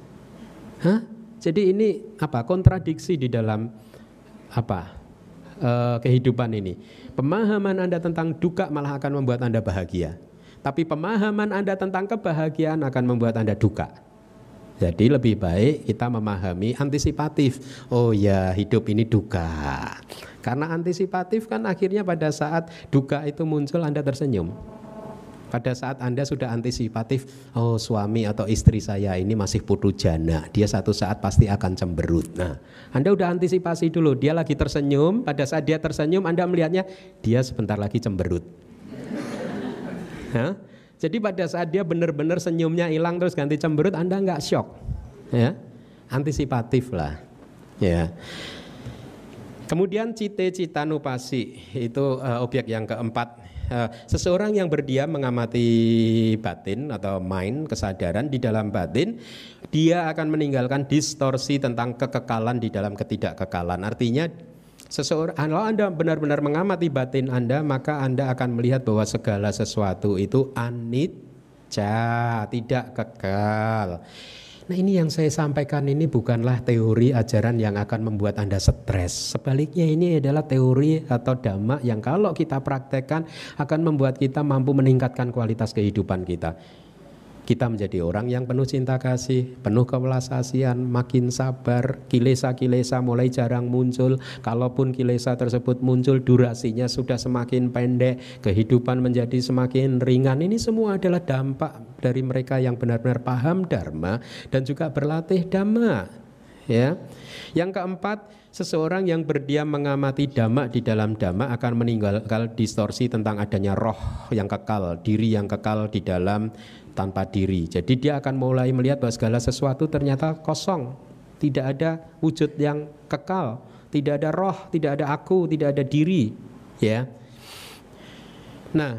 Hah? Jadi ini apa? Kontradiksi di dalam apa? Uh, kehidupan ini. Pemahaman Anda tentang duka malah akan membuat Anda bahagia. Tapi pemahaman Anda tentang kebahagiaan akan membuat Anda duka. Jadi lebih baik kita memahami antisipatif. Oh ya, hidup ini duka. Karena antisipatif kan akhirnya pada saat duka itu muncul Anda tersenyum. Pada saat Anda sudah antisipatif, oh suami atau istri saya ini masih putu jana, dia satu saat pasti akan cemberut. Nah, Anda udah antisipasi dulu, dia lagi tersenyum, pada saat dia tersenyum Anda melihatnya dia sebentar lagi cemberut. Hah? Jadi pada saat dia benar-benar senyumnya hilang terus ganti cemberut, Anda nggak shock, ya, antisipatif lah, ya. Kemudian cita-cita nupasi itu uh, objek yang keempat. Uh, seseorang yang berdiam mengamati batin atau mind kesadaran di dalam batin, dia akan meninggalkan distorsi tentang kekekalan di dalam ketidakkekalan. Artinya Seseorang, kalau Anda benar-benar mengamati batin Anda, maka Anda akan melihat bahwa segala sesuatu itu anicca, tidak kekal. Nah ini yang saya sampaikan ini bukanlah teori ajaran yang akan membuat Anda stres. Sebaliknya ini adalah teori atau dhamma yang kalau kita praktekkan akan membuat kita mampu meningkatkan kualitas kehidupan kita kita menjadi orang yang penuh cinta kasih, penuh kewelasasian, makin sabar, kilesa-kilesa mulai jarang muncul. Kalaupun kilesa tersebut muncul, durasinya sudah semakin pendek, kehidupan menjadi semakin ringan. Ini semua adalah dampak dari mereka yang benar-benar paham dharma dan juga berlatih dhamma. Ya. Yang keempat, seseorang yang berdiam mengamati dhamma di dalam dhamma akan meninggalkan distorsi tentang adanya roh yang kekal, diri yang kekal di dalam tanpa diri. Jadi dia akan mulai melihat bahwa segala sesuatu ternyata kosong, tidak ada wujud yang kekal, tidak ada roh, tidak ada aku, tidak ada diri, ya. Nah,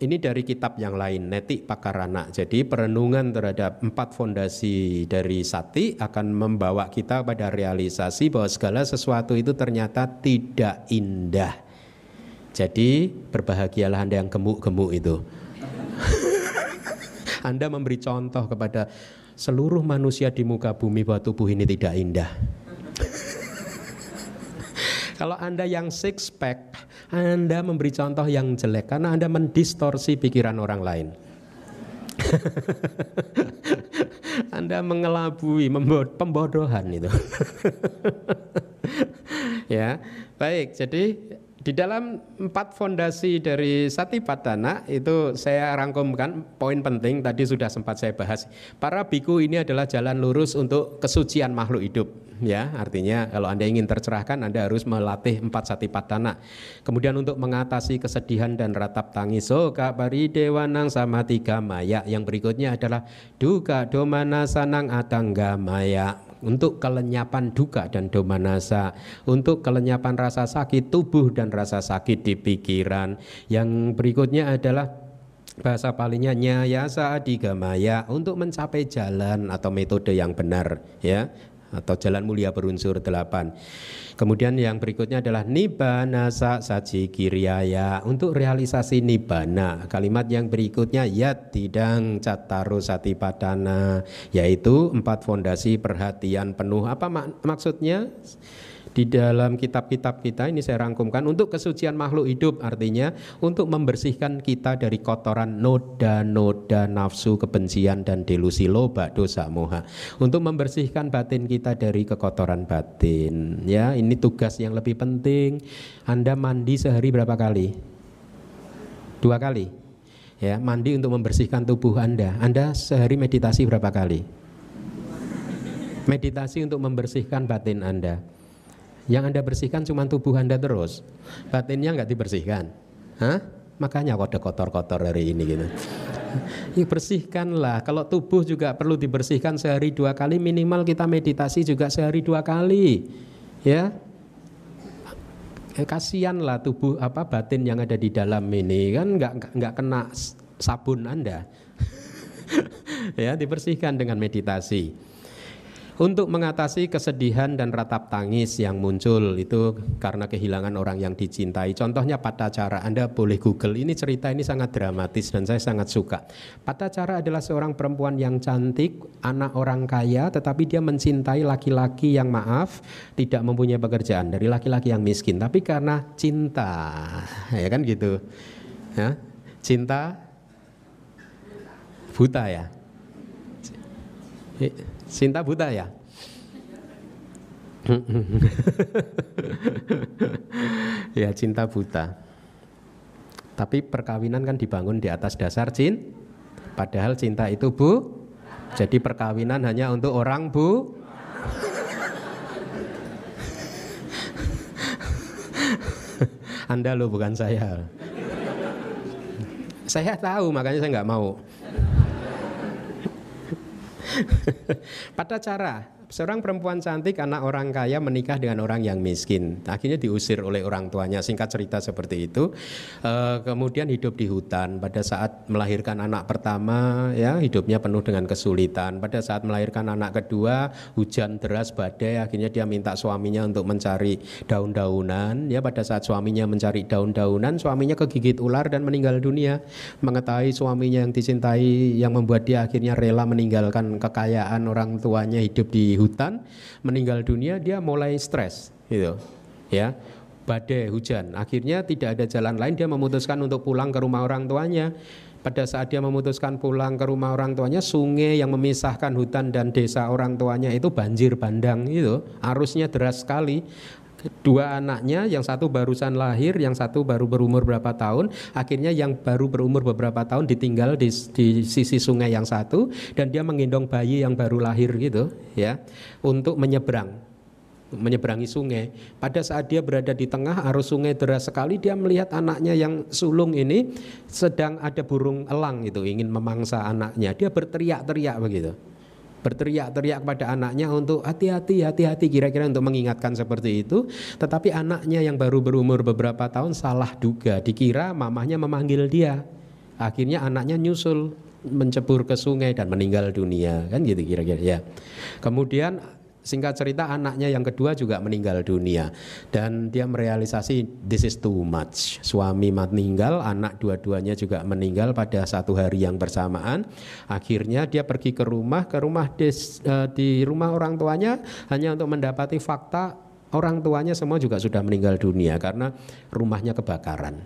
ini dari kitab yang lain, Neti Pakarana. Jadi perenungan terhadap empat fondasi dari sati akan membawa kita pada realisasi bahwa segala sesuatu itu ternyata tidak indah. Jadi berbahagialah Anda yang gemuk-gemuk itu. Anda memberi contoh kepada seluruh manusia di muka bumi bahwa tubuh ini tidak indah. Kalau Anda yang six pack, Anda memberi contoh yang jelek karena Anda mendistorsi pikiran orang lain. anda mengelabui, pembodohan itu. ya, baik. Jadi di dalam empat fondasi dari Satipatthana itu saya rangkumkan poin penting tadi sudah sempat saya bahas. Para biku ini adalah jalan lurus untuk kesucian makhluk hidup. Ya, artinya kalau Anda ingin tercerahkan Anda harus melatih empat Satipatthana. Kemudian untuk mengatasi kesedihan dan ratap tangis, so bari dewanang sama tiga maya. Yang berikutnya adalah duka domana sanang atangga maya untuk kelenyapan duka dan domanasa, untuk kelenyapan rasa sakit tubuh dan rasa sakit di pikiran. Yang berikutnya adalah bahasa palingnya nyayasa adigamaya untuk mencapai jalan atau metode yang benar ya atau jalan mulia berunsur delapan. Kemudian yang berikutnya adalah nibana sa saji kiriaya untuk realisasi nibana. Kalimat yang berikutnya yat tidang cataru padana yaitu empat fondasi perhatian penuh. Apa mak maksudnya? Di dalam kitab-kitab kita ini saya rangkumkan untuk kesucian makhluk hidup artinya untuk membersihkan kita dari kotoran noda-noda nafsu kebencian dan delusi loba dosa moha. Untuk membersihkan batin kita dari kekotoran batin. Ya ini tugas yang lebih penting. Anda mandi sehari berapa kali? Dua kali? Ya mandi untuk membersihkan tubuh Anda. Anda sehari meditasi berapa kali? Meditasi untuk membersihkan batin Anda yang Anda bersihkan cuma tubuh Anda terus. Batinnya nggak dibersihkan. Hah? Makanya kode kotor-kotor hari ini gitu. Ya bersihkanlah. Kalau tubuh juga perlu dibersihkan sehari dua kali minimal kita meditasi juga sehari dua kali. Ya. Eh, kasihanlah tubuh apa batin yang ada di dalam ini kan nggak nggak kena sabun Anda. ya dibersihkan dengan meditasi untuk mengatasi kesedihan dan ratap tangis yang muncul itu karena kehilangan orang yang dicintai. Contohnya pada cara Anda boleh Google ini cerita ini sangat dramatis dan saya sangat suka. Pada cara adalah seorang perempuan yang cantik, anak orang kaya tetapi dia mencintai laki-laki yang maaf tidak mempunyai pekerjaan dari laki-laki yang miskin tapi karena cinta. Ya kan gitu. Ya. Cinta buta ya. Cinta buta ya? ya cinta buta. Tapi perkawinan kan dibangun di atas dasar cin. Padahal cinta itu bu. Jadi perkawinan hanya untuk orang bu. Anda lo bukan saya. Saya tahu makanya saya nggak mau. Pada cara seorang perempuan cantik anak orang kaya menikah dengan orang yang miskin. Akhirnya diusir oleh orang tuanya. Singkat cerita seperti itu. E, kemudian hidup di hutan. Pada saat melahirkan anak pertama ya hidupnya penuh dengan kesulitan. Pada saat melahirkan anak kedua hujan deras badai. Akhirnya dia minta suaminya untuk mencari daun-daunan. Ya pada saat suaminya mencari daun-daunan suaminya kegigit ular dan meninggal dunia. Mengetahui suaminya yang dicintai yang membuat dia akhirnya rela meninggalkan kekayaan orang tuanya hidup di hutan meninggal dunia dia mulai stres gitu. Ya badai hujan. Akhirnya tidak ada jalan lain dia memutuskan untuk pulang ke rumah orang tuanya. Pada saat dia memutuskan pulang ke rumah orang tuanya sungai yang memisahkan hutan dan desa orang tuanya itu banjir bandang itu arusnya deras sekali dua anaknya yang satu barusan lahir yang satu baru berumur berapa tahun akhirnya yang baru berumur beberapa tahun ditinggal di, di sisi sungai yang satu dan dia menggendong bayi yang baru lahir gitu ya untuk menyeberang menyeberangi sungai. Pada saat dia berada di tengah arus sungai deras sekali, dia melihat anaknya yang sulung ini sedang ada burung elang itu ingin memangsa anaknya. Dia berteriak-teriak begitu berteriak-teriak pada anaknya untuk hati-hati, hati-hati kira-kira untuk mengingatkan seperti itu. Tetapi anaknya yang baru berumur beberapa tahun salah duga, dikira mamahnya memanggil dia. Akhirnya anaknya nyusul mencebur ke sungai dan meninggal dunia, kan gitu kira-kira ya. Kemudian Singkat cerita anaknya yang kedua juga meninggal dunia dan dia merealisasi this is too much. Suami meninggal, anak dua-duanya juga meninggal pada satu hari yang bersamaan. Akhirnya dia pergi ke rumah, ke rumah des, uh, di rumah orang tuanya hanya untuk mendapati fakta orang tuanya semua juga sudah meninggal dunia karena rumahnya kebakaran.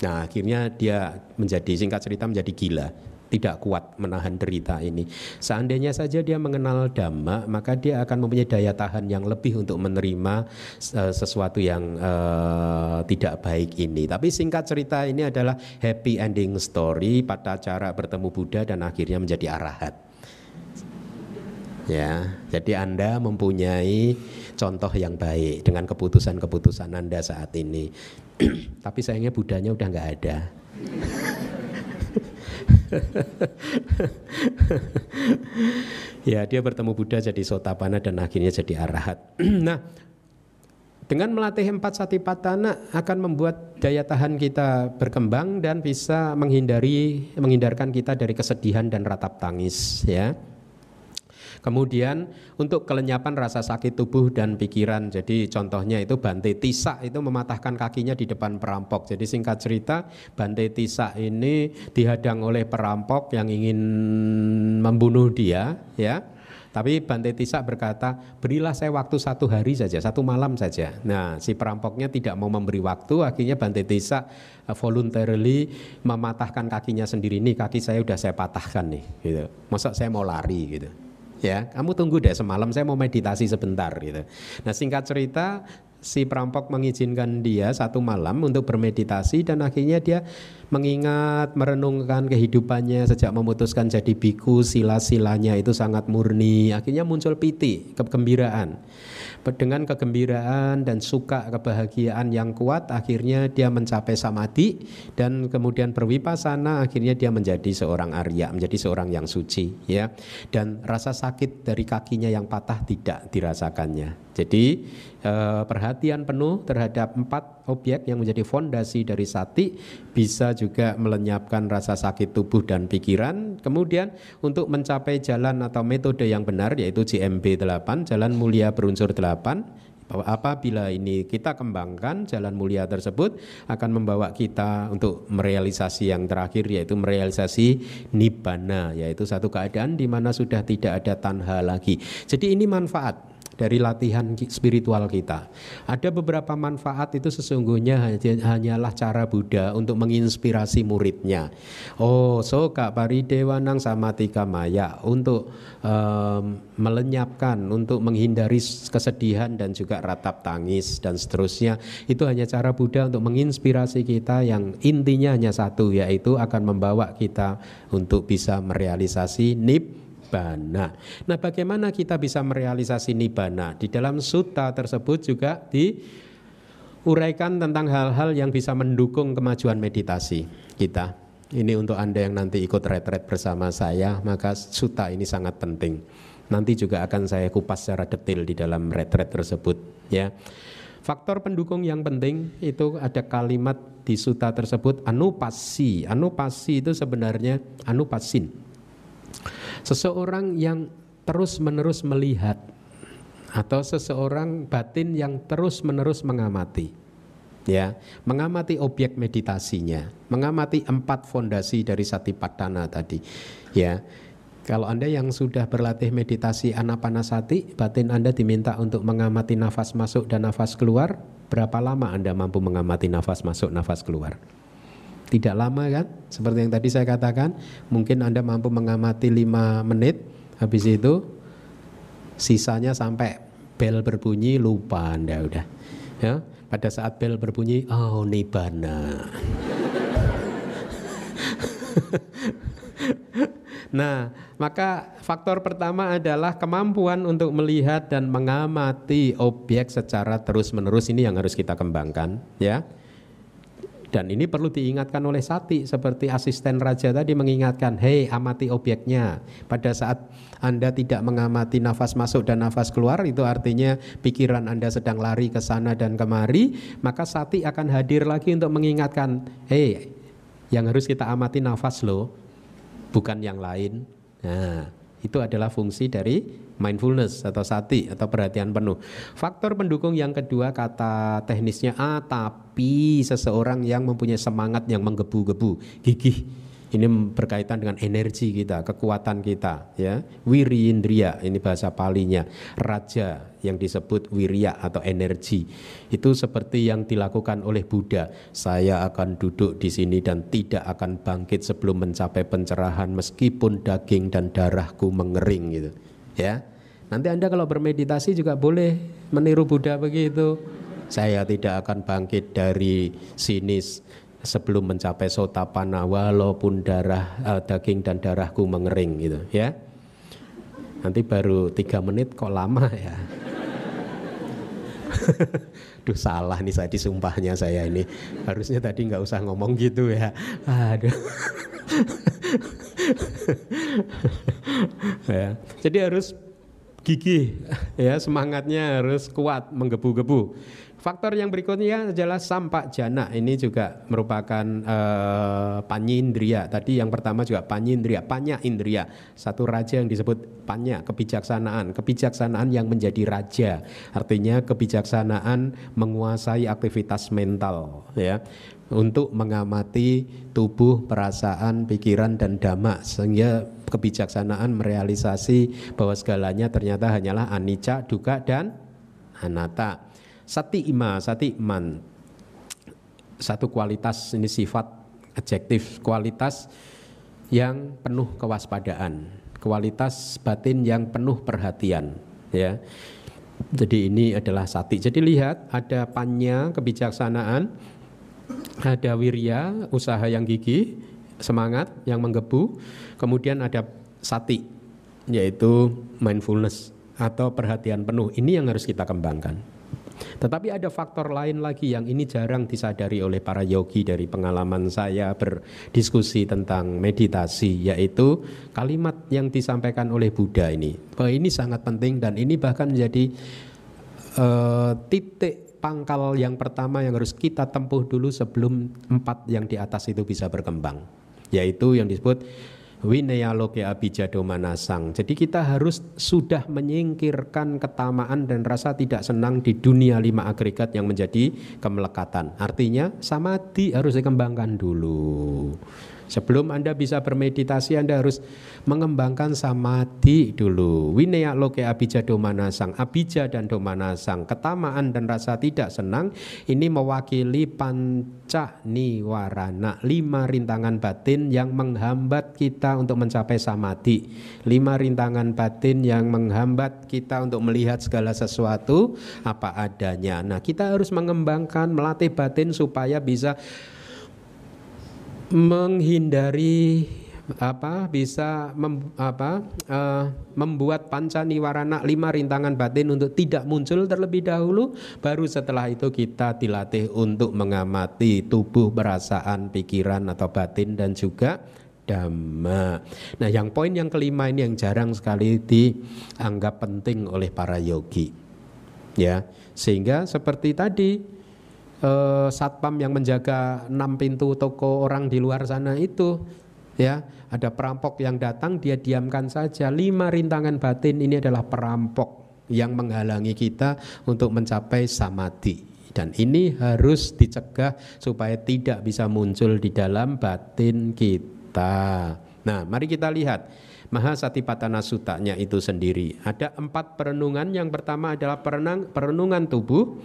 Nah, akhirnya dia menjadi singkat cerita menjadi gila tidak kuat menahan derita ini. Seandainya saja dia mengenal dhamma, maka dia akan mempunyai daya tahan yang lebih untuk menerima uh, sesuatu yang uh, tidak baik ini. Tapi singkat cerita ini adalah happy ending story pada cara bertemu Buddha dan akhirnya menjadi arahat. Ya, jadi Anda mempunyai contoh yang baik dengan keputusan-keputusan Anda saat ini. Tapi sayangnya Budanya udah nggak ada. ya dia bertemu Buddha jadi sotapana dan akhirnya jadi arahat. nah dengan melatih empat satipatthana akan membuat daya tahan kita berkembang dan bisa menghindari menghindarkan kita dari kesedihan dan ratap tangis ya. Kemudian untuk kelenyapan rasa sakit tubuh dan pikiran. Jadi contohnya itu Bante Tisa itu mematahkan kakinya di depan perampok. Jadi singkat cerita Bante Tisa ini dihadang oleh perampok yang ingin membunuh dia ya tapi Bante Tisa berkata, berilah saya waktu satu hari saja, satu malam saja. Nah, si perampoknya tidak mau memberi waktu, akhirnya Bante Tisa uh, voluntarily mematahkan kakinya sendiri. Nih kaki saya udah saya patahkan nih, gitu. Masa saya mau lari gitu. Ya, kamu tunggu deh semalam saya mau meditasi sebentar gitu. Nah, singkat cerita si perampok mengizinkan dia satu malam untuk bermeditasi dan akhirnya dia mengingat merenungkan kehidupannya sejak memutuskan jadi biku sila-silanya itu sangat murni. Akhirnya muncul piti kegembiraan. Dengan kegembiraan dan suka kebahagiaan yang kuat akhirnya dia mencapai samadhi dan kemudian berwipasana akhirnya dia menjadi seorang Arya menjadi seorang yang suci ya. Dan rasa sakit dari kakinya yang patah tidak dirasakannya jadi eh, perhatian penuh terhadap empat objek yang menjadi fondasi dari sati bisa juga melenyapkan rasa sakit tubuh dan pikiran. Kemudian untuk mencapai jalan atau metode yang benar yaitu JMB 8, jalan mulia berunsur 8 apabila ini kita kembangkan jalan mulia tersebut akan membawa kita untuk merealisasi yang terakhir yaitu merealisasi nibbana yaitu satu keadaan di mana sudah tidak ada tanha lagi. Jadi ini manfaat dari latihan spiritual kita. Ada beberapa manfaat itu sesungguhnya hanyalah cara Buddha untuk menginspirasi muridnya. Oh, so Kak Paridewanang sama Tika Maya untuk um, melenyapkan, untuk menghindari kesedihan dan juga ratap tangis dan seterusnya. Itu hanya cara Buddha untuk menginspirasi kita yang intinya hanya satu yaitu akan membawa kita untuk bisa merealisasi nip nibbana. Nah, bagaimana kita bisa merealisasi nibbana? Di dalam sutta tersebut juga diuraikan tentang hal-hal yang bisa mendukung kemajuan meditasi kita. Ini untuk Anda yang nanti ikut retret bersama saya, maka sutta ini sangat penting. Nanti juga akan saya kupas secara detail di dalam retret tersebut, ya. Faktor pendukung yang penting itu ada kalimat di suta tersebut anupasi. Anupasi itu sebenarnya anupasin Seseorang yang terus-menerus melihat atau seseorang batin yang terus-menerus mengamati. Ya, mengamati objek meditasinya, mengamati empat fondasi dari satipatthana tadi. Ya. Kalau Anda yang sudah berlatih meditasi anapanasati, batin Anda diminta untuk mengamati nafas masuk dan nafas keluar, berapa lama Anda mampu mengamati nafas masuk, nafas keluar? Tidak lama kan? Seperti yang tadi saya katakan, mungkin Anda mampu mengamati 5 menit, habis itu sisanya sampai bel berbunyi lupa Anda udah. Ya, pada saat bel berbunyi, oh nibana. Nah, maka faktor pertama adalah kemampuan untuk melihat dan mengamati objek secara terus-menerus ini yang harus kita kembangkan, ya. Dan ini perlu diingatkan oleh Sati seperti asisten raja tadi mengingatkan, hei amati objeknya. Pada saat Anda tidak mengamati nafas masuk dan nafas keluar, itu artinya pikiran Anda sedang lari ke sana dan kemari, maka Sati akan hadir lagi untuk mengingatkan, hei yang harus kita amati nafas loh, bukan yang lain. Nah, itu adalah fungsi dari mindfulness atau sati atau perhatian penuh. Faktor pendukung yang kedua kata teknisnya ah tapi seseorang yang mempunyai semangat yang menggebu-gebu, gigih ini berkaitan dengan energi kita, kekuatan kita, ya. Wirindriya ini bahasa palinya, raja yang disebut wirya atau energi. Itu seperti yang dilakukan oleh Buddha. Saya akan duduk di sini dan tidak akan bangkit sebelum mencapai pencerahan meskipun daging dan darahku mengering gitu. Ya. Nanti Anda kalau bermeditasi juga boleh meniru Buddha begitu. Saya tidak akan bangkit dari sini sebelum mencapai sotapana walaupun darah uh, daging dan darahku mengering gitu ya. Nanti baru tiga menit kok lama ya. Duh salah nih saya disumpahnya saya ini. Harusnya tadi nggak usah ngomong gitu ya. Aduh. Ya. Jadi harus gigih ya semangatnya harus kuat menggebu-gebu Faktor yang berikutnya adalah sampak jana. Ini juga merupakan uh, panyindria. Tadi yang pertama juga panyindria, panya indria. Satu raja yang disebut panya, kebijaksanaan. Kebijaksanaan yang menjadi raja. Artinya kebijaksanaan menguasai aktivitas mental ya untuk mengamati tubuh, perasaan, pikiran dan dhamma sehingga kebijaksanaan merealisasi bahwa segalanya ternyata hanyalah anicca, duka dan anatta. Sati ima, sati iman. Satu kualitas ini sifat adjektif, kualitas yang penuh kewaspadaan, kualitas batin yang penuh perhatian, ya. Jadi ini adalah sati. Jadi lihat ada panya kebijaksanaan, ada wirya usaha yang gigih, semangat yang menggebu, kemudian ada sati yaitu mindfulness atau perhatian penuh. Ini yang harus kita kembangkan. Tetapi ada faktor lain lagi yang ini jarang disadari oleh para yogi dari pengalaman saya berdiskusi tentang meditasi yaitu kalimat yang disampaikan oleh Buddha ini. Bahwa ini sangat penting dan ini bahkan menjadi uh, titik pangkal yang pertama yang harus kita tempuh dulu sebelum empat yang di atas itu bisa berkembang. Yaitu yang disebut Winaya loke abijado manasang. Jadi kita harus sudah menyingkirkan ketamaan dan rasa tidak senang di dunia lima agregat yang menjadi kemelekatan. Artinya samadhi harus dikembangkan dulu. Sebelum Anda bisa bermeditasi Anda harus mengembangkan samadhi dulu. Winaya loke abija domanasang, abija dan domanasang, ketamaan dan rasa tidak senang ini mewakili panca niwarana, lima rintangan batin yang menghambat kita untuk mencapai samadhi. Lima rintangan batin yang menghambat kita untuk melihat segala sesuatu apa adanya. Nah, kita harus mengembangkan melatih batin supaya bisa menghindari apa bisa mem, apa uh, membuat panca niwarana lima rintangan batin untuk tidak muncul terlebih dahulu baru setelah itu kita dilatih untuk mengamati tubuh perasaan pikiran atau batin dan juga dhamma. Nah, yang poin yang kelima ini yang jarang sekali dianggap penting oleh para yogi. Ya, sehingga seperti tadi eh, satpam yang menjaga enam pintu toko orang di luar sana itu ya ada perampok yang datang dia diamkan saja lima rintangan batin ini adalah perampok yang menghalangi kita untuk mencapai samadhi dan ini harus dicegah supaya tidak bisa muncul di dalam batin kita. Nah, mari kita lihat Mahasatipatana Sutanya itu sendiri. Ada empat perenungan. Yang pertama adalah perenang, perenungan tubuh.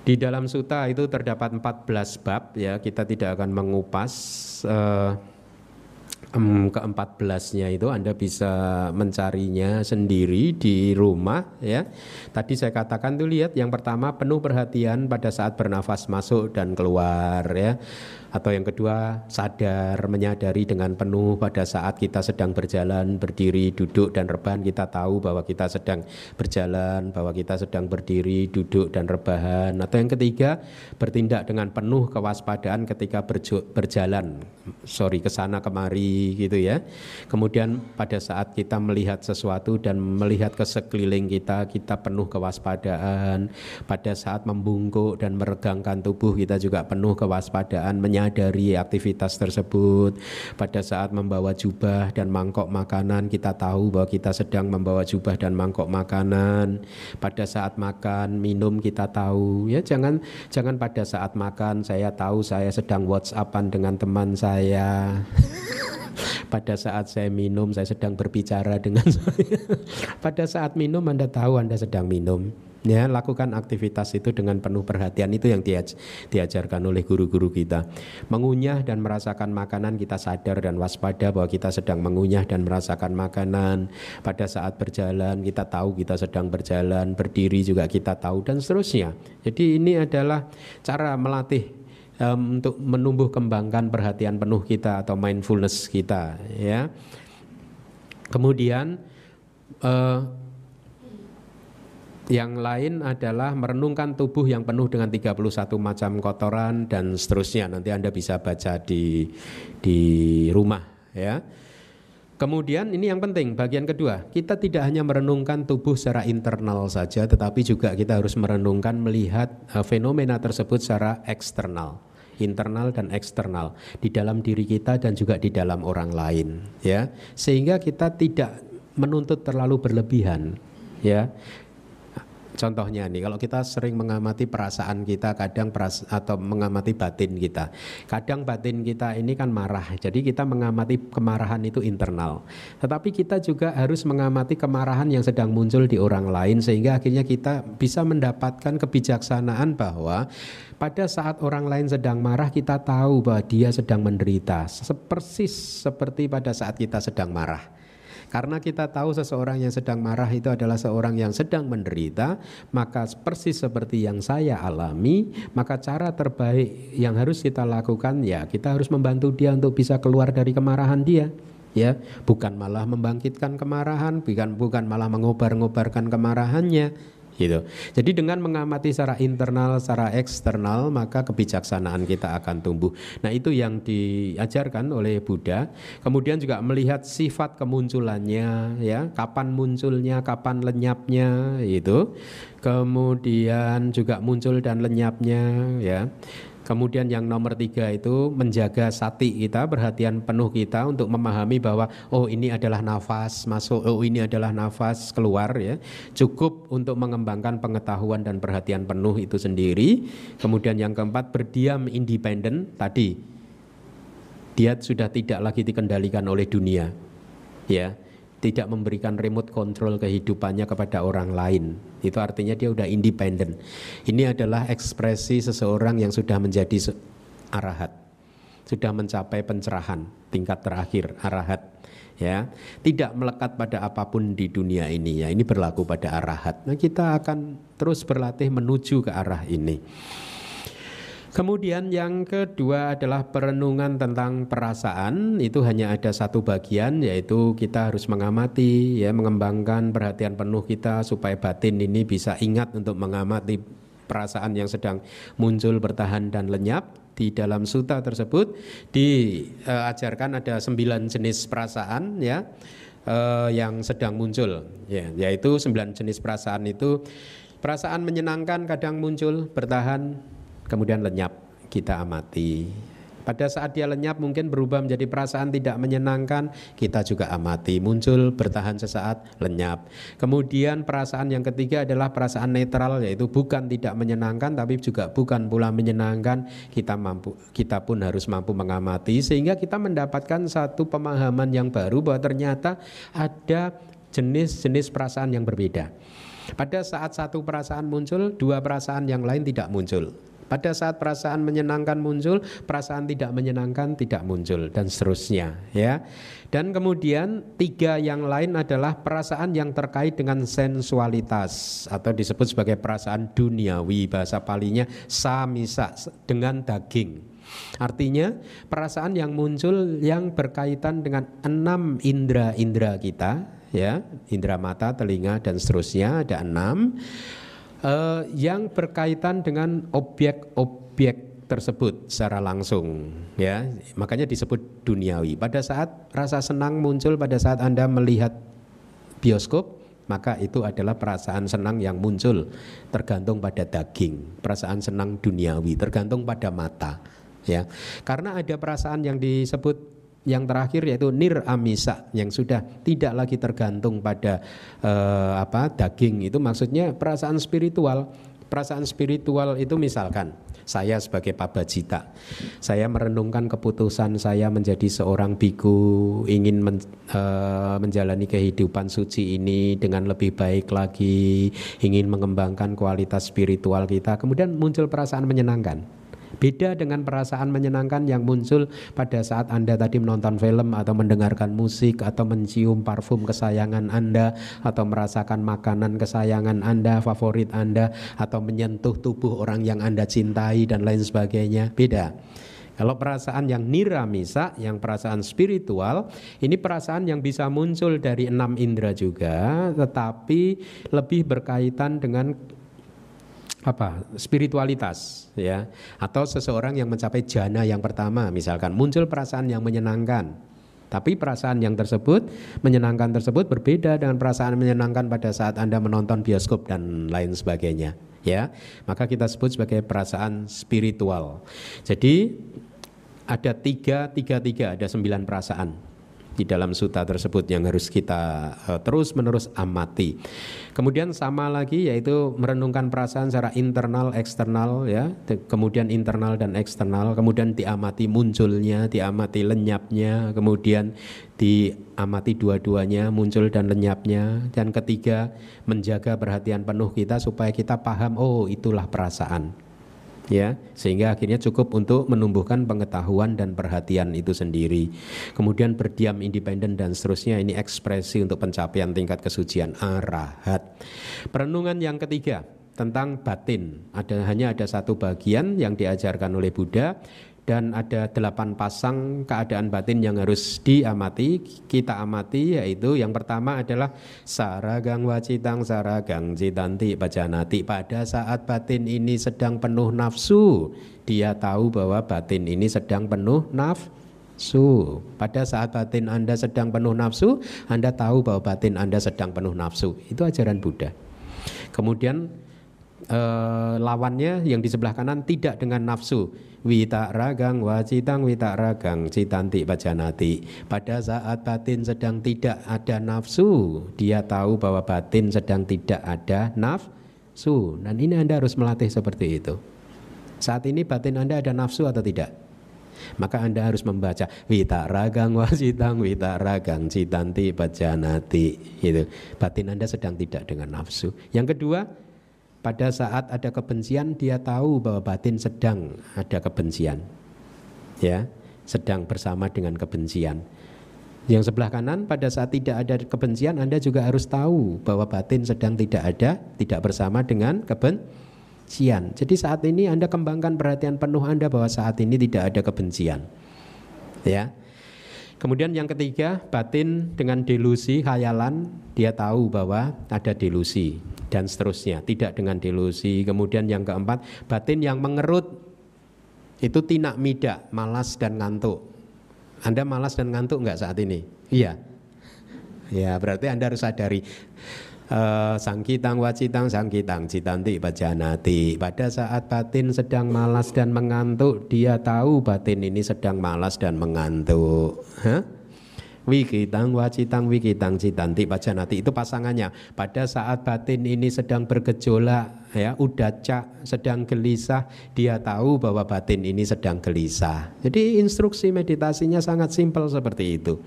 Di dalam suta itu terdapat 14 bab ya, kita tidak akan mengupas um, ke-14-nya itu. Anda bisa mencarinya sendiri di rumah ya. Tadi saya katakan tuh lihat yang pertama penuh perhatian pada saat bernafas masuk dan keluar ya atau yang kedua sadar menyadari dengan penuh pada saat kita sedang berjalan berdiri duduk dan rebahan. Kita tahu bahwa kita sedang berjalan bahwa kita sedang berdiri duduk dan rebahan. Atau yang ketiga bertindak dengan penuh kewaspadaan ketika berjalan. Sorry ke sana kemari gitu ya. Kemudian pada saat kita melihat sesuatu dan melihat ke sekeliling kita kita penuh kewaspadaan. Pada saat membungkuk dan meregangkan tubuh kita juga penuh kewaspadaan menyadari aktivitas tersebut. Pada saat membawa jubah dan mangkok makanan, kita tahu bahwa kita sedang membawa jubah dan mangkok makanan. Pada saat makan, minum kita tahu. Ya jangan jangan pada saat makan saya tahu saya sedang WhatsAppan dengan teman saya. Pada saat saya minum, saya sedang berbicara dengan saya. Pada saat minum, Anda tahu Anda sedang minum ya lakukan aktivitas itu dengan penuh perhatian. Itu yang diaj diajarkan oleh guru-guru kita. Mengunyah dan merasakan makanan kita sadar dan waspada bahwa kita sedang mengunyah dan merasakan makanan. Pada saat berjalan kita tahu kita sedang berjalan berdiri juga kita tahu dan seterusnya. Jadi ini adalah cara melatih um, untuk menumbuh kembangkan perhatian penuh kita atau mindfulness kita ya. Kemudian uh, yang lain adalah merenungkan tubuh yang penuh dengan 31 macam kotoran dan seterusnya. Nanti Anda bisa baca di di rumah ya. Kemudian ini yang penting bagian kedua kita tidak hanya merenungkan tubuh secara internal saja tetapi juga kita harus merenungkan melihat uh, fenomena tersebut secara eksternal internal dan eksternal di dalam diri kita dan juga di dalam orang lain ya sehingga kita tidak menuntut terlalu berlebihan ya Contohnya nih, kalau kita sering mengamati perasaan kita, kadang peras atau mengamati batin kita, kadang batin kita ini kan marah, jadi kita mengamati kemarahan itu internal. Tetapi kita juga harus mengamati kemarahan yang sedang muncul di orang lain, sehingga akhirnya kita bisa mendapatkan kebijaksanaan bahwa pada saat orang lain sedang marah, kita tahu bahwa dia sedang menderita, persis seperti pada saat kita sedang marah. Karena kita tahu seseorang yang sedang marah itu adalah seorang yang sedang menderita, maka persis seperti yang saya alami, maka cara terbaik yang harus kita lakukan ya kita harus membantu dia untuk bisa keluar dari kemarahan dia ya. Bukan malah membangkitkan kemarahan bukan bukan malah mengobar-ngobarkan kemarahannya gitu. Jadi dengan mengamati secara internal, secara eksternal, maka kebijaksanaan kita akan tumbuh. Nah, itu yang diajarkan oleh Buddha. Kemudian juga melihat sifat kemunculannya ya, kapan munculnya, kapan lenyapnya itu. Kemudian juga muncul dan lenyapnya ya. Kemudian yang nomor tiga itu menjaga sati kita, perhatian penuh kita untuk memahami bahwa oh ini adalah nafas masuk, oh ini adalah nafas keluar ya. Cukup untuk mengembangkan pengetahuan dan perhatian penuh itu sendiri. Kemudian yang keempat berdiam independen tadi. Dia sudah tidak lagi dikendalikan oleh dunia. Ya, tidak memberikan remote control kehidupannya kepada orang lain. Itu artinya dia sudah independen. Ini adalah ekspresi seseorang yang sudah menjadi arahat. Sudah mencapai pencerahan tingkat terakhir arahat ya. Tidak melekat pada apa pun di dunia ini ya. Ini berlaku pada arahat. Nah, kita akan terus berlatih menuju ke arah ini. Kemudian yang kedua adalah perenungan tentang perasaan. Itu hanya ada satu bagian yaitu kita harus mengamati ya mengembangkan perhatian penuh kita supaya batin ini bisa ingat untuk mengamati perasaan yang sedang muncul bertahan dan lenyap. Di dalam suta tersebut diajarkan ada sembilan jenis perasaan ya eh, yang sedang muncul ya. Yaitu sembilan jenis perasaan itu perasaan menyenangkan kadang muncul bertahan kemudian lenyap kita amati. Pada saat dia lenyap mungkin berubah menjadi perasaan tidak menyenangkan, kita juga amati, muncul bertahan sesaat, lenyap. Kemudian perasaan yang ketiga adalah perasaan netral yaitu bukan tidak menyenangkan tapi juga bukan pula menyenangkan, kita mampu kita pun harus mampu mengamati sehingga kita mendapatkan satu pemahaman yang baru bahwa ternyata ada jenis-jenis perasaan yang berbeda. Pada saat satu perasaan muncul, dua perasaan yang lain tidak muncul. Pada saat perasaan menyenangkan muncul, perasaan tidak menyenangkan tidak muncul dan seterusnya ya. Dan kemudian tiga yang lain adalah perasaan yang terkait dengan sensualitas atau disebut sebagai perasaan duniawi bahasa palinya samisa dengan daging. Artinya perasaan yang muncul yang berkaitan dengan enam indera-indera kita ya, indera mata, telinga dan seterusnya ada enam uh, yang berkaitan dengan objek-objek tersebut secara langsung ya. Makanya disebut duniawi. Pada saat rasa senang muncul pada saat anda melihat bioskop maka itu adalah perasaan senang yang muncul. Tergantung pada daging. Perasaan senang duniawi tergantung pada mata ya. Karena ada perasaan yang disebut yang terakhir yaitu nir amisa yang sudah tidak lagi tergantung pada uh, apa daging. Itu maksudnya perasaan spiritual. Perasaan spiritual itu misalkan saya sebagai pabajita saya merenungkan keputusan saya menjadi seorang biku ingin men, uh, menjalani kehidupan suci ini dengan lebih baik lagi ingin mengembangkan kualitas spiritual kita kemudian muncul perasaan menyenangkan Beda dengan perasaan menyenangkan yang muncul pada saat Anda tadi menonton film atau mendengarkan musik atau mencium parfum kesayangan Anda atau merasakan makanan kesayangan Anda, favorit Anda atau menyentuh tubuh orang yang Anda cintai dan lain sebagainya. Beda. Kalau perasaan yang niramisa, yang perasaan spiritual, ini perasaan yang bisa muncul dari enam indera juga, tetapi lebih berkaitan dengan apa spiritualitas ya. Atau seseorang yang mencapai jana yang pertama misalkan. Muncul perasaan yang menyenangkan. Tapi perasaan yang tersebut menyenangkan tersebut berbeda dengan perasaan menyenangkan pada saat Anda menonton bioskop dan lain sebagainya. Ya, maka kita sebut sebagai perasaan spiritual. Jadi ada tiga, tiga, tiga, ada sembilan perasaan di dalam suta tersebut yang harus kita uh, terus menerus amati. Kemudian sama lagi yaitu merenungkan perasaan secara internal eksternal ya, kemudian internal dan eksternal, kemudian diamati munculnya, diamati lenyapnya, kemudian diamati dua-duanya muncul dan lenyapnya. Dan ketiga menjaga perhatian penuh kita supaya kita paham oh itulah perasaan ya sehingga akhirnya cukup untuk menumbuhkan pengetahuan dan perhatian itu sendiri. Kemudian berdiam independen dan seterusnya. Ini ekspresi untuk pencapaian tingkat kesucian arahat. Perenungan yang ketiga tentang batin. Ada hanya ada satu bagian yang diajarkan oleh Buddha dan ada delapan pasang keadaan batin yang harus diamati kita amati yaitu yang pertama adalah saragang wacitang saragang citanti bajanati. Pada saat batin ini sedang penuh nafsu dia tahu bahwa batin ini sedang penuh nafsu. Pada saat batin Anda sedang penuh nafsu Anda tahu bahwa batin Anda sedang penuh nafsu. Itu ajaran Buddha. Kemudian eh, lawannya yang di sebelah kanan tidak dengan nafsu. Wita ragang wacitang wita ragang citanti bajanati pada saat batin sedang tidak ada nafsu dia tahu bahwa batin sedang tidak ada nafsu. Dan ini anda harus melatih seperti itu. Saat ini batin anda ada nafsu atau tidak? Maka anda harus membaca wita ragang wasitang wita ragang citanti bajanati itu batin anda sedang tidak dengan nafsu. Yang kedua pada saat ada kebencian dia tahu bahwa batin sedang ada kebencian. Ya, sedang bersama dengan kebencian. Yang sebelah kanan pada saat tidak ada kebencian Anda juga harus tahu bahwa batin sedang tidak ada, tidak bersama dengan kebencian. Jadi saat ini Anda kembangkan perhatian penuh Anda bahwa saat ini tidak ada kebencian. Ya. Kemudian yang ketiga, batin dengan delusi, khayalan, dia tahu bahwa ada delusi dan seterusnya, tidak dengan delusi. Kemudian yang keempat, batin yang mengerut itu tinak midak, malas dan ngantuk. Anda malas dan ngantuk enggak saat ini? Iya. Ya, berarti Anda harus sadari uh, sangkitang wacitang sangkitang citanti bajanati pada saat batin sedang malas dan mengantuk dia tahu batin ini sedang malas dan mengantuk huh? Wikitang wacitang wikitang citanti pajanati itu pasangannya. Pada saat batin ini sedang bergejolak ya udaca sedang gelisah dia tahu bahwa batin ini sedang gelisah. Jadi instruksi meditasinya sangat simpel seperti itu.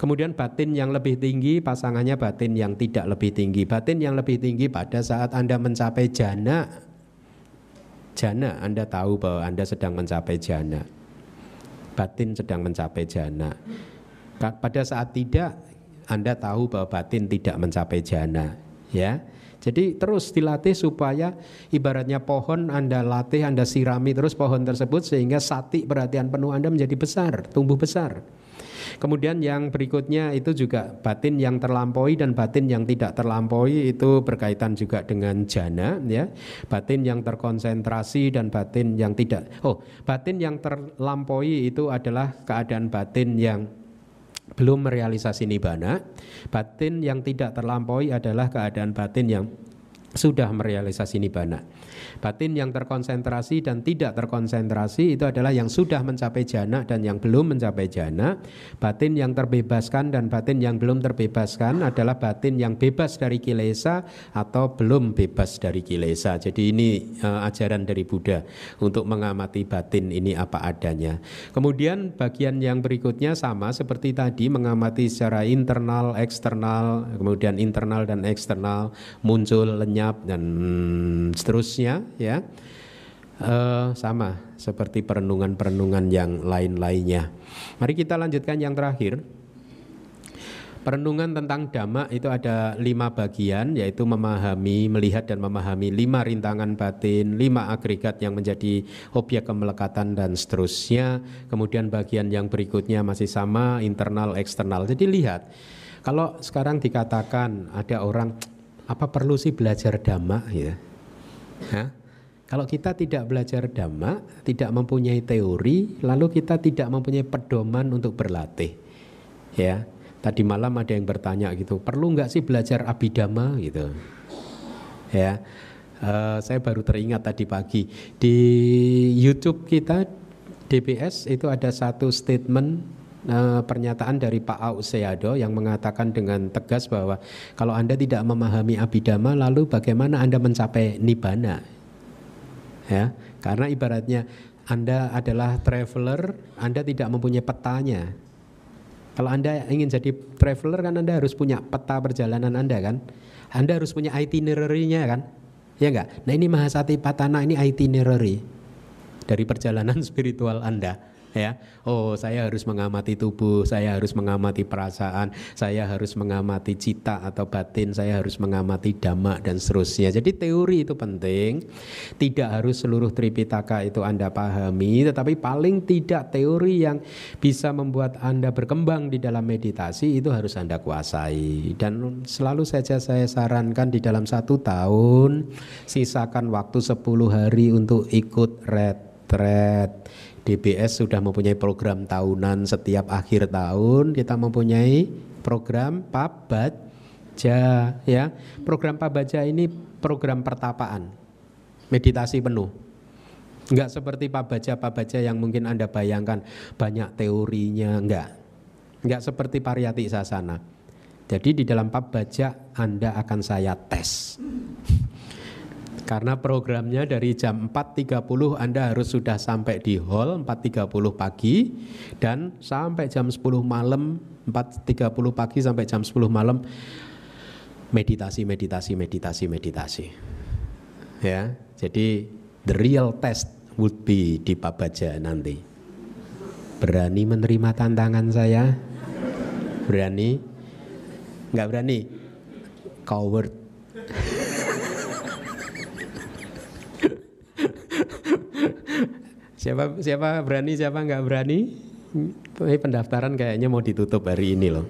Kemudian batin yang lebih tinggi pasangannya batin yang tidak lebih tinggi. Batin yang lebih tinggi pada saat Anda mencapai jana jana Anda tahu bahwa Anda sedang mencapai jana. Batin sedang mencapai jana. Pada saat tidak Anda tahu bahwa batin tidak mencapai jana, ya. Jadi terus dilatih supaya ibaratnya pohon Anda latih, Anda sirami terus pohon tersebut sehingga sati perhatian penuh Anda menjadi besar, tumbuh besar. Kemudian yang berikutnya itu juga batin yang terlampaui dan batin yang tidak terlampaui itu berkaitan juga dengan jana ya. Batin yang terkonsentrasi dan batin yang tidak. Oh, batin yang terlampaui itu adalah keadaan batin yang belum merealisasi nibana. Batin yang tidak terlampaui adalah keadaan batin yang sudah merealisasi nibana. Batin yang terkonsentrasi dan tidak terkonsentrasi itu adalah yang sudah mencapai jana dan yang belum mencapai jana. Batin yang terbebaskan dan batin yang belum terbebaskan adalah batin yang bebas dari kilesa atau belum bebas dari kilesa. Jadi ini uh, ajaran dari Buddha untuk mengamati batin ini apa adanya. Kemudian bagian yang berikutnya sama seperti tadi mengamati secara internal, eksternal, kemudian internal dan eksternal muncul, lenyap dan hmm, seterusnya ya uh, sama seperti perenungan-perenungan yang lain-lainnya. Mari kita lanjutkan yang terakhir. Perenungan tentang dhamma itu ada lima bagian yaitu memahami, melihat dan memahami lima rintangan batin, lima agregat yang menjadi objek kemelekatan dan seterusnya. Kemudian bagian yang berikutnya masih sama internal eksternal. Jadi lihat kalau sekarang dikatakan ada orang apa perlu sih belajar dhamma ya? Hah? Kalau kita tidak belajar dhamma, tidak mempunyai teori, lalu kita tidak mempunyai pedoman untuk berlatih. Ya, tadi malam ada yang bertanya gitu, perlu nggak sih belajar abidama gitu? Ya, uh, saya baru teringat tadi pagi di YouTube kita DBS itu ada satu statement uh, pernyataan dari Pak Auseado yang mengatakan dengan tegas bahwa kalau Anda tidak memahami abidama lalu bagaimana Anda mencapai nibbana? Ya, karena ibaratnya Anda adalah traveler, Anda tidak mempunyai petanya. Kalau Anda ingin jadi traveler kan Anda harus punya peta perjalanan Anda kan? Anda harus punya itinerary-nya kan? Ya enggak? Nah ini Mahasati Patana ini itinerary dari perjalanan spiritual Anda ya. Oh, saya harus mengamati tubuh, saya harus mengamati perasaan, saya harus mengamati cita atau batin, saya harus mengamati dhamma dan seterusnya. Jadi teori itu penting. Tidak harus seluruh Tripitaka itu Anda pahami, tetapi paling tidak teori yang bisa membuat Anda berkembang di dalam meditasi itu harus Anda kuasai. Dan selalu saja saya sarankan di dalam satu tahun sisakan waktu 10 hari untuk ikut retret. DBS sudah mempunyai program tahunan setiap akhir tahun kita mempunyai program Pabaja ya. Program Pabaja ini program pertapaan. Meditasi penuh. Enggak seperti Pabaja-Pabaja yang mungkin Anda bayangkan banyak teorinya, enggak. Enggak seperti Pariyati Sasana. Jadi di dalam Pabaja Anda akan saya tes. Karena programnya dari jam 4.30 Anda harus sudah sampai di hall 4.30 pagi dan sampai jam 10 malam 4.30 pagi sampai jam 10 malam meditasi meditasi meditasi meditasi. Ya. Jadi the real test would be di Pabaja nanti. Berani menerima tantangan saya? Berani? Enggak berani? Coward siapa siapa berani siapa nggak berani ini pendaftaran kayaknya mau ditutup hari ini loh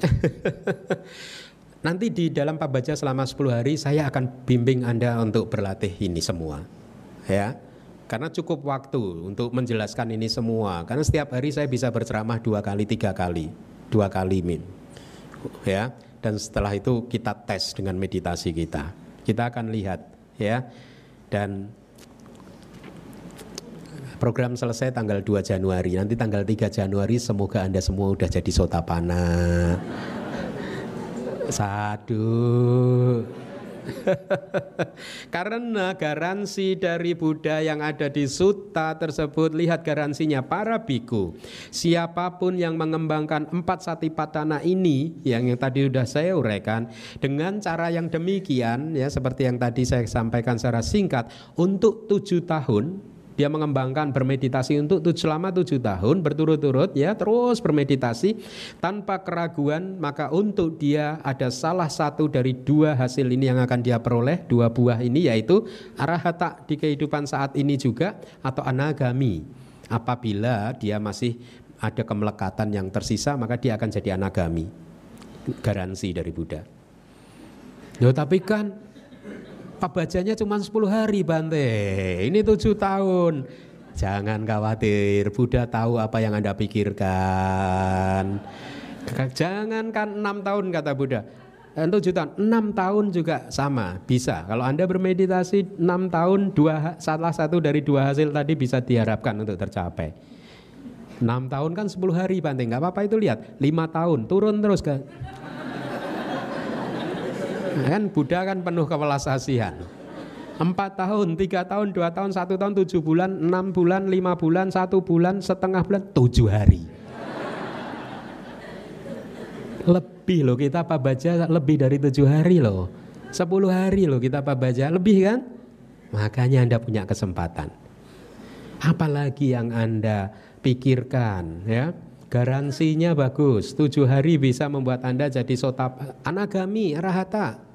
Nanti di dalam Pak Baca selama 10 hari saya akan bimbing Anda untuk berlatih ini semua. Ya. Karena cukup waktu untuk menjelaskan ini semua. Karena setiap hari saya bisa berceramah dua kali, tiga kali, dua kali min. Ya. Dan setelah itu kita tes dengan meditasi kita. Kita akan lihat ya. Dan Program selesai tanggal 2 Januari. Nanti tanggal 3 Januari semoga Anda semua udah jadi sotapana. Satu. Karena garansi dari Buddha yang ada di sutta tersebut lihat garansinya para biku. Siapa pun yang mengembangkan empat satipatthana ini yang yang tadi sudah saya uraikan dengan cara yang demikian ya seperti yang tadi saya sampaikan secara singkat untuk tujuh tahun dia mengembangkan bermeditasi untuk selama tujuh tahun berturut-turut ya terus bermeditasi tanpa keraguan. Maka untuk dia ada salah satu dari dua hasil ini yang akan dia peroleh dua buah ini yaitu arahata di kehidupan saat ini juga atau anagami. Apabila dia masih ada kemelekatan yang tersisa maka dia akan jadi anagami. Garansi dari Buddha. Loh tapi kan Pabajanya cuma 10 hari Bante. Ini tujuh tahun. Jangan khawatir, Buddha tahu apa yang Anda pikirkan. Jangankan enam tahun kata Buddha. Eh, tujuh tahun, enam tahun juga sama, bisa. Kalau Anda bermeditasi enam tahun, dua salah satu dari dua hasil tadi bisa diharapkan untuk tercapai. Enam tahun kan sepuluh hari Bante, nggak apa-apa itu lihat. Lima tahun, turun terus ke Kan Buddha kan penuh kewelasasian. Empat tahun, tiga tahun, dua tahun, satu tahun, tujuh bulan, enam bulan, lima bulan, satu bulan, setengah bulan, tujuh hari. Lebih loh kita apa baca lebih dari tujuh hari loh. Sepuluh hari loh kita apa baca lebih kan? Makanya Anda punya kesempatan. Apalagi yang Anda pikirkan ya. Garansinya bagus, tujuh hari bisa membuat Anda jadi sotap anagami, rahata.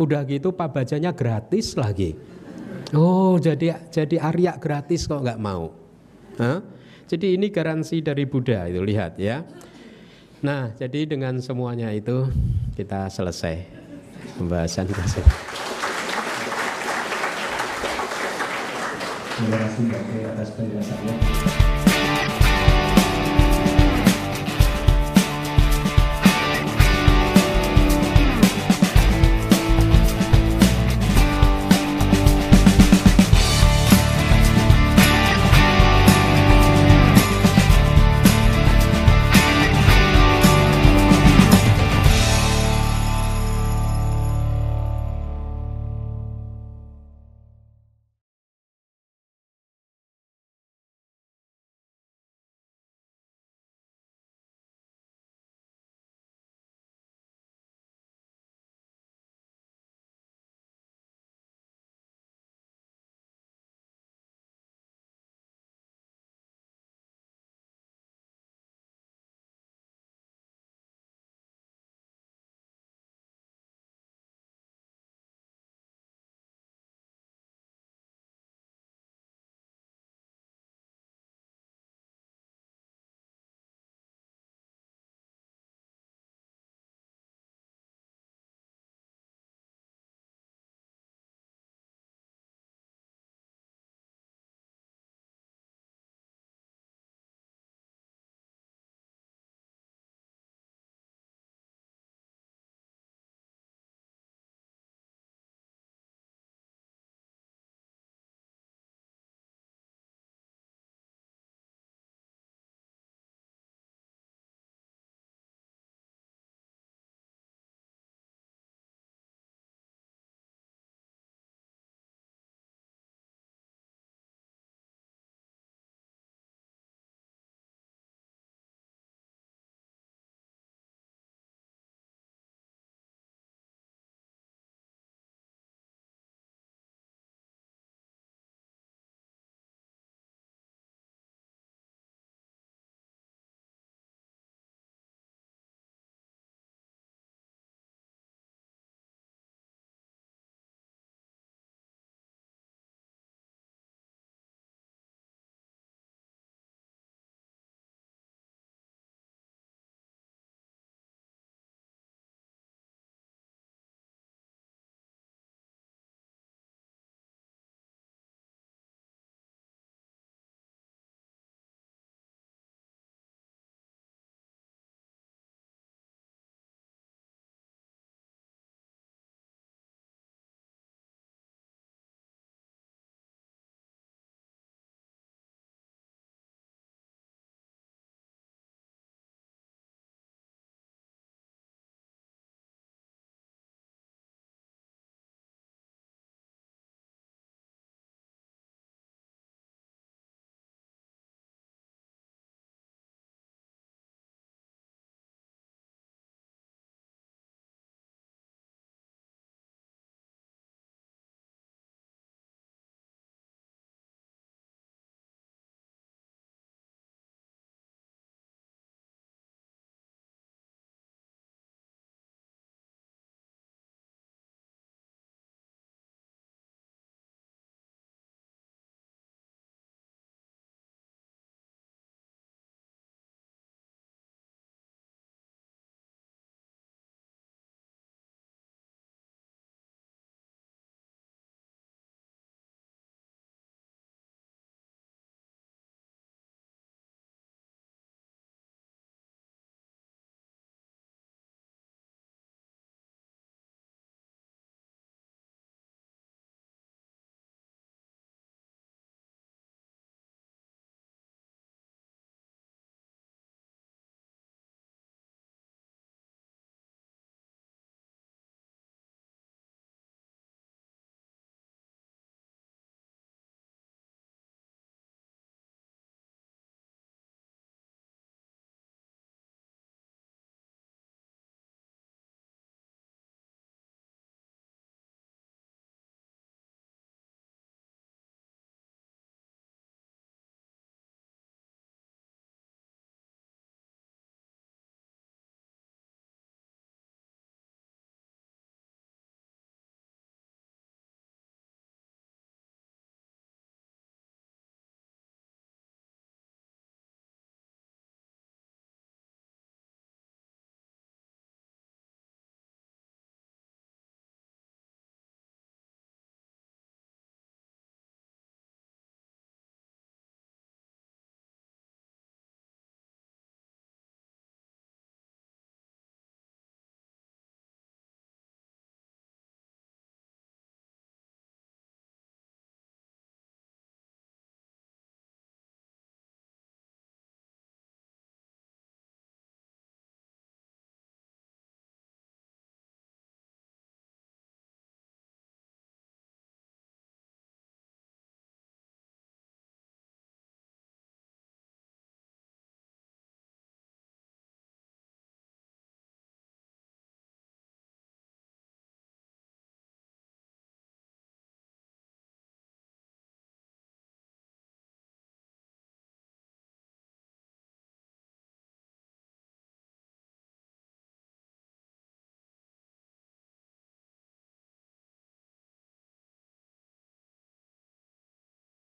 Udah gitu pabajanya gratis lagi. Oh jadi jadi Arya gratis kok nggak mau. Hah? Jadi ini garansi dari Buddha itu lihat ya. Nah jadi dengan semuanya itu kita selesai pembahasan kita. Terima kasih atas penjelasannya.